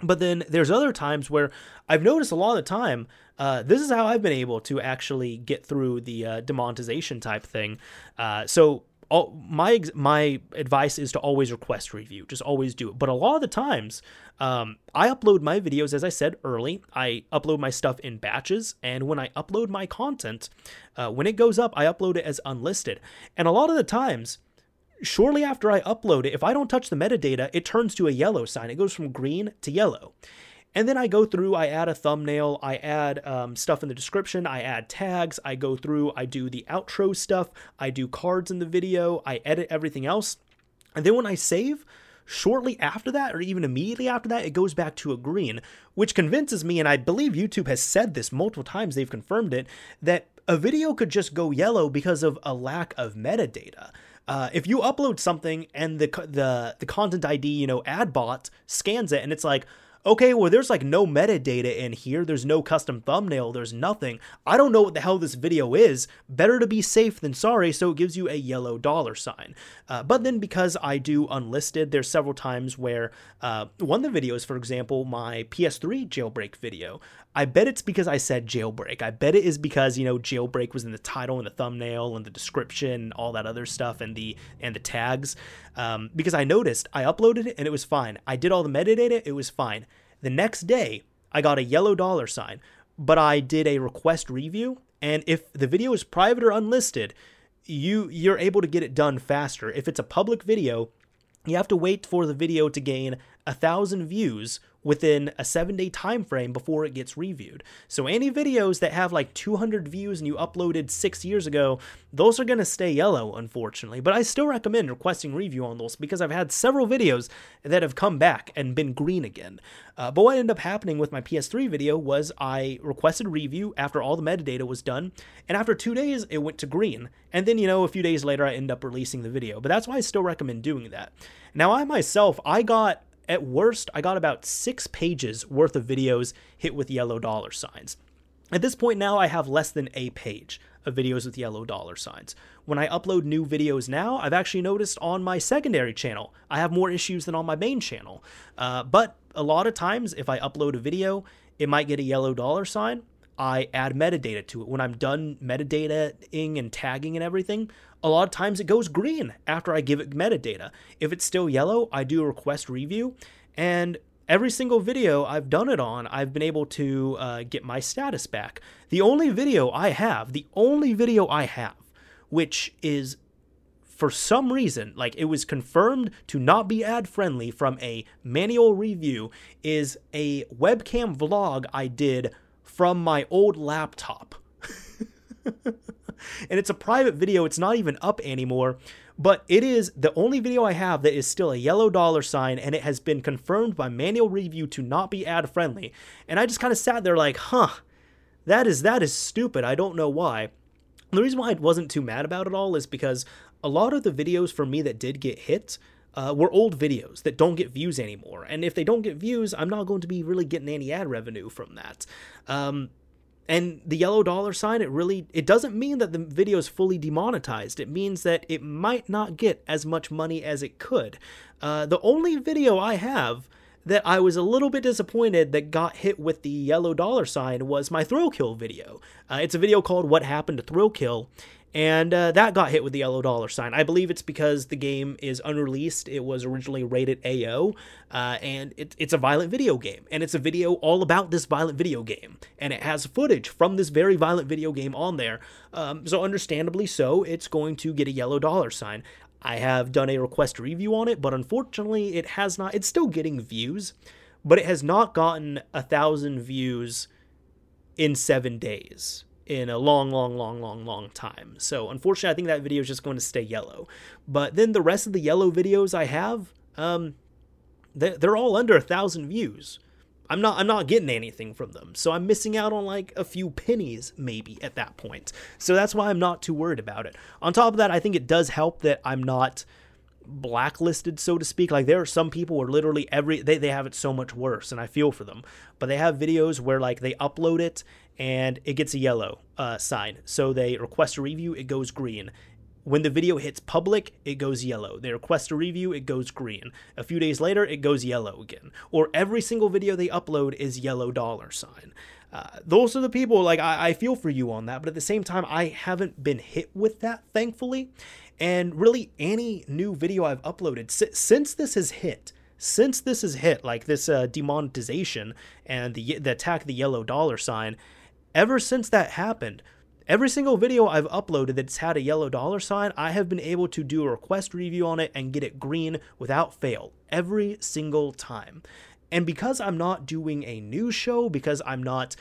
But then there's other times where I've noticed a lot of the time, uh, this is how I've been able to actually get through the uh, demonetization type thing. Uh, so all, my my advice is to always request review. Just always do it. But a lot of the times, um, I upload my videos as I said early. I upload my stuff in batches, and when I upload my content, uh, when it goes up, I upload it as unlisted. And a lot of the times, shortly after I upload it, if I don't touch the metadata, it turns to a yellow sign. It goes from green to yellow. And then I go through, I add a thumbnail, I add um, stuff in the description, I add tags, I go through, I do the outro stuff, I do cards in the video, I edit everything else. And then when I save, shortly after that, or even immediately after that, it goes back to a green, which convinces me, and I believe YouTube has said this multiple times, they've confirmed it, that a video could just go yellow because of a lack of metadata. Uh, if you upload something and the the the content ID, you know, ad bot scans it and it's like, okay, well, there's like no metadata in here. There's no custom thumbnail. There's nothing. I don't know what the hell this video is. Better to be safe than sorry. So it gives you a yellow dollar sign. Uh, but then because I do unlisted, there's several times where uh, one of the videos, for example, my PS3 jailbreak video, I bet it's because I said jailbreak. I bet it is because, you know, jailbreak was in the title and the thumbnail and the description and all that other stuff and the and the tags. Um, because I noticed I uploaded it and it was fine. I did all the metadata, it was fine. The next day, I got a yellow dollar sign, but I did a request review and if the video is private or unlisted, you you're able to get it done faster. If it's a public video, you have to wait for the video to gain a thousand views within a seven day time frame before it gets reviewed. So any videos that have like 200 views and you uploaded six years ago, those are going to stay yellow, unfortunately. But I still recommend requesting review on those because I've had several videos that have come back and been green again. Uh, but what ended up happening with my PS3 video was I requested review after all the metadata was done, and after two days it went to green. And then, you know, a few days later I end up releasing the video. But that's why I still recommend doing that. Now, I myself, I got at worst, I got about six pages worth of videos hit with yellow dollar signs. At this point now, I have less than a page of videos with yellow dollar signs. When I upload new videos now, I've actually noticed on my secondary channel, I have more issues than on my main channel. Uh, but a lot of times, if I upload a video, it might get a yellow dollar sign. I add metadata to it. When I'm done metadataing and tagging and everything, a lot of times it goes green after I give it metadata. If it's still yellow, I do a request review, and every single video I've done it on, I've been able to uh, get my status back. The only video I have, the only video I have, which is for some reason, like it was confirmed to not be ad friendly from a manual review, is a webcam vlog I did from my old laptop. <laughs> and it's a private video, it's not even up anymore. But it is the only video I have that is still a yellow dollar sign, and it has been confirmed by manual review to not be ad friendly. And I just kind of sat there like, huh, that is that is stupid. I don't know why. The reason why I wasn't too mad about it all is because a lot of the videos for me that did get hit uh, were old videos that don't get views anymore. And if they don't get views, I'm not going to be really getting any ad revenue from that. Um, and the yellow dollar sign, it really it doesn't mean that the video is fully demonetized. It means that it might not get as much money as it could. Uh, the only video I have that I was a little bit disappointed that got hit with the yellow dollar sign was my Thrill Kill video. Uh, it's a video called What Happened to Thrill Kill, and uh, that got hit with the yellow dollar sign. I believe it's because the game is unreleased. It was originally rated AO, uh, and it, it's a violent video game, and it's a video all about this violent video game, and it has footage from this very violent video game on there. Um, so, understandably so, it's going to get a yellow dollar sign. I have done a request review on it, but unfortunately, it has not. It's still getting views, but it has not gotten a thousand views in seven days in a long, long, long, long, long time. So unfortunately, I think that video is just going to stay yellow. But then the rest of the yellow videos I have, um, they're all under a thousand views. I'm not I'm not getting anything from them. So I'm missing out on like a few pennies maybe at that point. So that's why I'm not too worried about it. On top of that, I think it does help that I'm not blacklisted so to speak like there are some people where literally every they, they have it so much worse and i feel for them but they have videos where like they upload it and it gets a yellow uh, sign so they request a review it goes green when the video hits public, it goes yellow. They request a review, it goes green. A few days later, it goes yellow again. Or every single video they upload is yellow dollar sign. Uh, those are the people, like, I, I feel for you on that, but at the same time, I haven't been hit with that, thankfully. And really, any new video I've uploaded since this has hit, since this has hit, like this uh, demonetization and the, the attack the yellow dollar sign, ever since that happened, every single video I've uploaded that's had a yellow dollar sign, I have been able to do a request review on it and get it green without fail every single time. And because I'm not doing a news show, because I'm not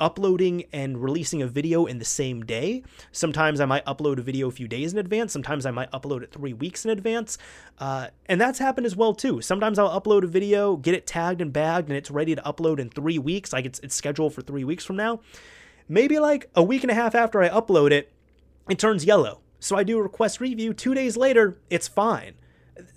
uploading and releasing a video in the same day. Sometimes I might upload a video a few days in advance. Sometimes I might upload it three weeks in advance. Uh, and that's happened as well too. Sometimes I'll upload a video, get it tagged and bagged, and it's ready to upload in three weeks. Like it's, it's scheduled for three weeks from now. Maybe like a week and a half after I upload it, it turns yellow. So I do a request review. Two days later, it's fine.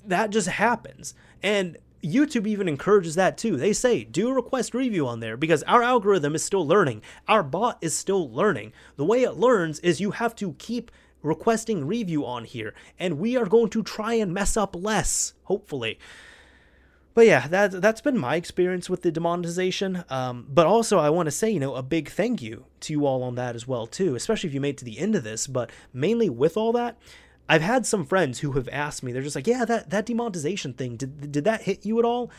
That just happens. And YouTube even encourages that too. They say, do a request review on there because our algorithm is still learning. Our bot is still learning. The way it learns is you have to keep requesting review on here, and we are going to try and mess up less, hopefully. But yeah, that that's been my experience with the demonetization. Um, but also, I want to say, you know, a big thank you to you all on that as well too, especially if you made to the end of this. But mainly with all that, I've had some friends who have asked me, they're just like, yeah, that, that demonetization thing, did, did that hit you at all?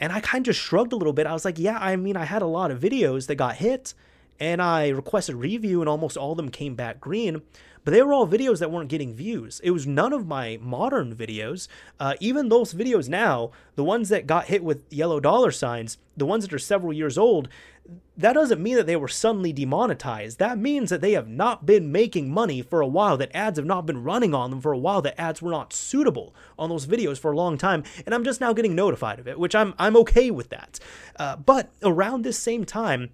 And I kind of shrugged a little bit. I was like, yeah, I mean, I had a lot of videos that got hit and I requested review and almost all of them came back green but they were all videos that weren't getting views. It was none of my modern videos. Uh, even those videos now, the ones that got hit with yellow dollar signs, the ones that are several years old, that doesn't mean that they were suddenly demonetized. That means that they have not been making money for a while, that ads have not been running on them for a while, that ads were not suitable on those videos for a long time, and I'm just now getting notified of it, which I'm I'm okay with that. Uh, but around this same time,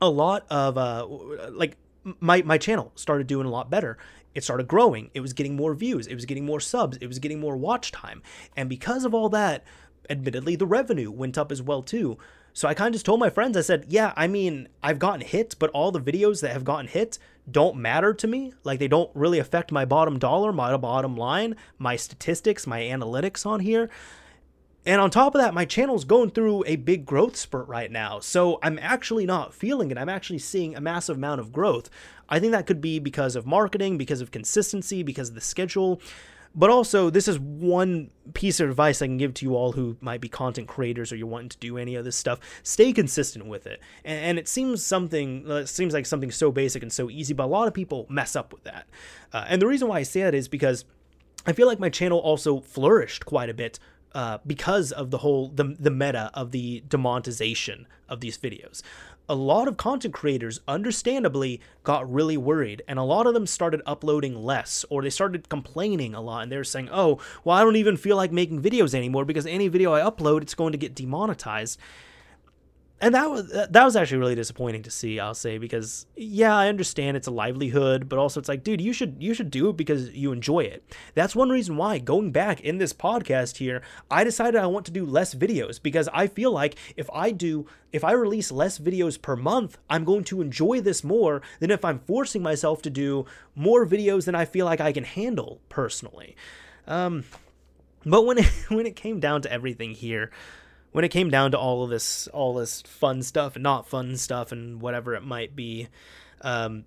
a lot of uh, like my my channel started doing a lot better. It started growing. It was getting more views. It was getting more subs. It was getting more watch time. And because of all that, admittedly, the revenue went up as well too. So I kind of just told my friends, I said, yeah, I mean, I've gotten hit, but all the videos that have gotten hit don't matter to me. Like they don't really affect my bottom dollar, my bottom line, my statistics, my analytics on here. And on top of that, my channel's going through a big growth spurt right now. So I'm actually not feeling it. I'm actually seeing a massive amount of growth. I think that could be because of marketing, because of consistency, because of the schedule. But also, this is one piece of advice I can give to you all who might be content creators or you're wanting to do any of this stuff. Stay consistent with it. And, it seems something, it seems like something so basic and so easy, but a lot of people mess up with that. Uh, and the reason why I say that is because I feel like my channel also flourished quite a bit uh, because of the whole the, the meta of the demonetization of these videos. A lot of content creators understandably got really worried and a lot of them started uploading less or they started complaining a lot and they were saying oh well i don't even feel like making videos anymore because any video i upload it's going to get demonetized and that was that was actually really disappointing to see i'll say because yeah i understand it's a livelihood but also it's like dude you should you should do it because you enjoy it. That's one reason why going back in this podcast here i decided i want to do less videos because i feel like if i do if i release less videos per month i'm going to enjoy this more than if i'm forcing myself to do more videos than i feel like i can handle personally. Um but when it <laughs> when it came down to everything here when it came down to all of this all this fun stuff and not fun stuff and whatever it might be um,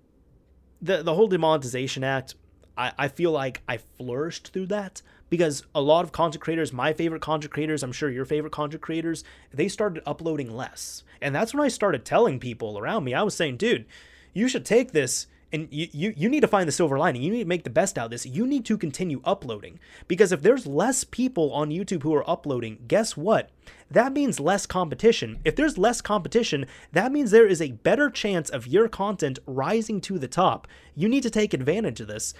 the the whole demonetization act I, I feel like I flourished through that because a lot of content creators, my favorite content creators, I'm sure your favorite content creators, they started uploading less. And that's when I started telling people around me, I was saying, dude, you should take this and you, you you need to find the silver lining. You need to make the best out of this. You need to continue uploading because if there's less people on YouTube who are uploading, guess what? That means less competition. If there's less competition, that means there is a better chance of your content rising to the top. You need to take advantage of this.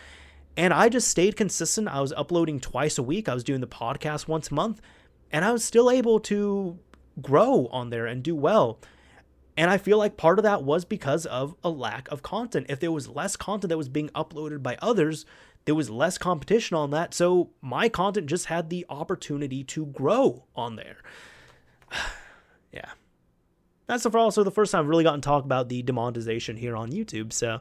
And I just stayed consistent. I was uploading twice a week. I was doing the podcast once a month, and I was still able to grow on there and do well. And I feel like part of that was because of a lack of content. If there was less content that was being uploaded by others, there was less competition on that. So my content just had the opportunity to grow on there. <sighs> yeah. That's also the first time I've really gotten to talk about the demonetization here on YouTube. So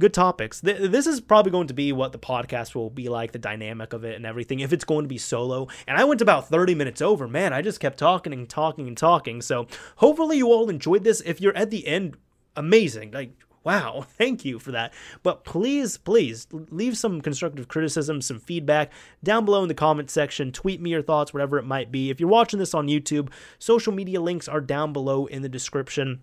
good topics. This is probably going to be what the podcast will be like, the dynamic of it and everything, if it's going to be solo. And I went about 30 minutes over. Man, I just kept talking and talking and talking. So hopefully you all enjoyed this. If you're at the end, amazing. Like, wow, <laughs> thank you for that. But please, please leave some constructive criticism, some feedback down below in the comment section. Tweet me your thoughts, whatever it might be. If you're watching this on YouTube, social media links are down below in the description.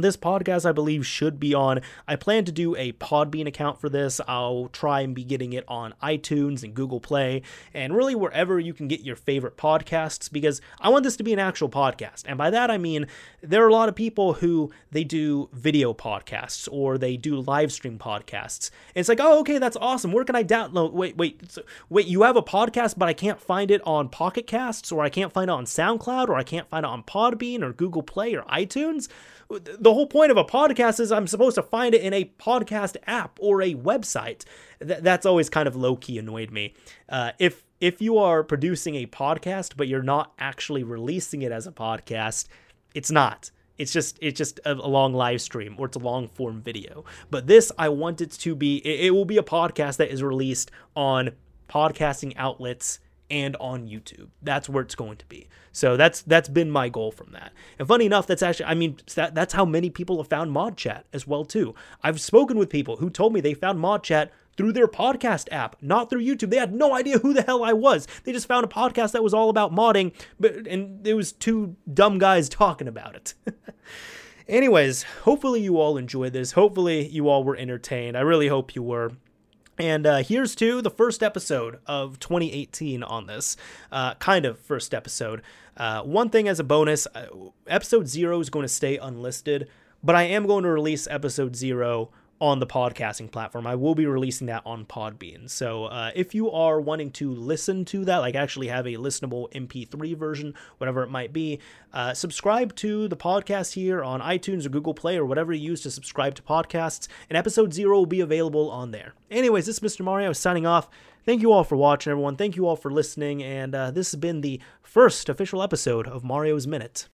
This podcast, I believe, should be on. I plan to do a Podbean account for this. I'll try and be getting it on iTunes and Google Play and really wherever you can get your favorite podcasts because I want this to be an actual podcast. And by that, I mean there are a lot of people who they do video podcasts or they do live stream podcasts. And it's like, oh, okay, that's awesome. Where can I download? Wait, wait, so, wait, you have a podcast, but I can't find it on Pocket Casts or I can't find it on SoundCloud or I can't find it on Podbean or Google Play or iTunes? the whole point of a podcast is I'm supposed to find it in a podcast app or a website. Th- that's always kind of low key annoyed me. Uh, if if you are producing a podcast but you're not actually releasing it as a podcast, it's not. It's just it's just a, long live stream or it's a long form video. But this I want it to be it will be a podcast that is released on podcasting outlets and on YouTube. That's where it's going to be. So that's that's been my goal from that. And funny enough, that's actually I mean that that's how many people have found Mod Chat as well too. I've spoken with people who told me they found Mod Chat through their podcast app, not through YouTube. They had no idea who the hell I was. They just found a podcast that was all about modding, but and it was two dumb guys talking about it. <laughs> Anyways, hopefully you all enjoyed this. Hopefully you all were entertained. I really hope you were. And uh, here's to the first episode of 2018 on this, uh, kind of first episode. Uh, one thing as a bonus uh, episode zero is going to stay unlisted, but I am going to release episode zero on the podcasting platform. I will be releasing that on Podbean. So uh, if you are wanting to listen to that, like actually have a listenable MP3 version, whatever it might be, uh, subscribe to the podcast here on iTunes or Google Play or whatever you use to subscribe to podcasts. And episode zero will be available on there. Anyways, this is Mr. Mario signing off. Thank you all for watching, everyone. Thank you all for listening. And uh, this has been the first official episode of Mario's Minute.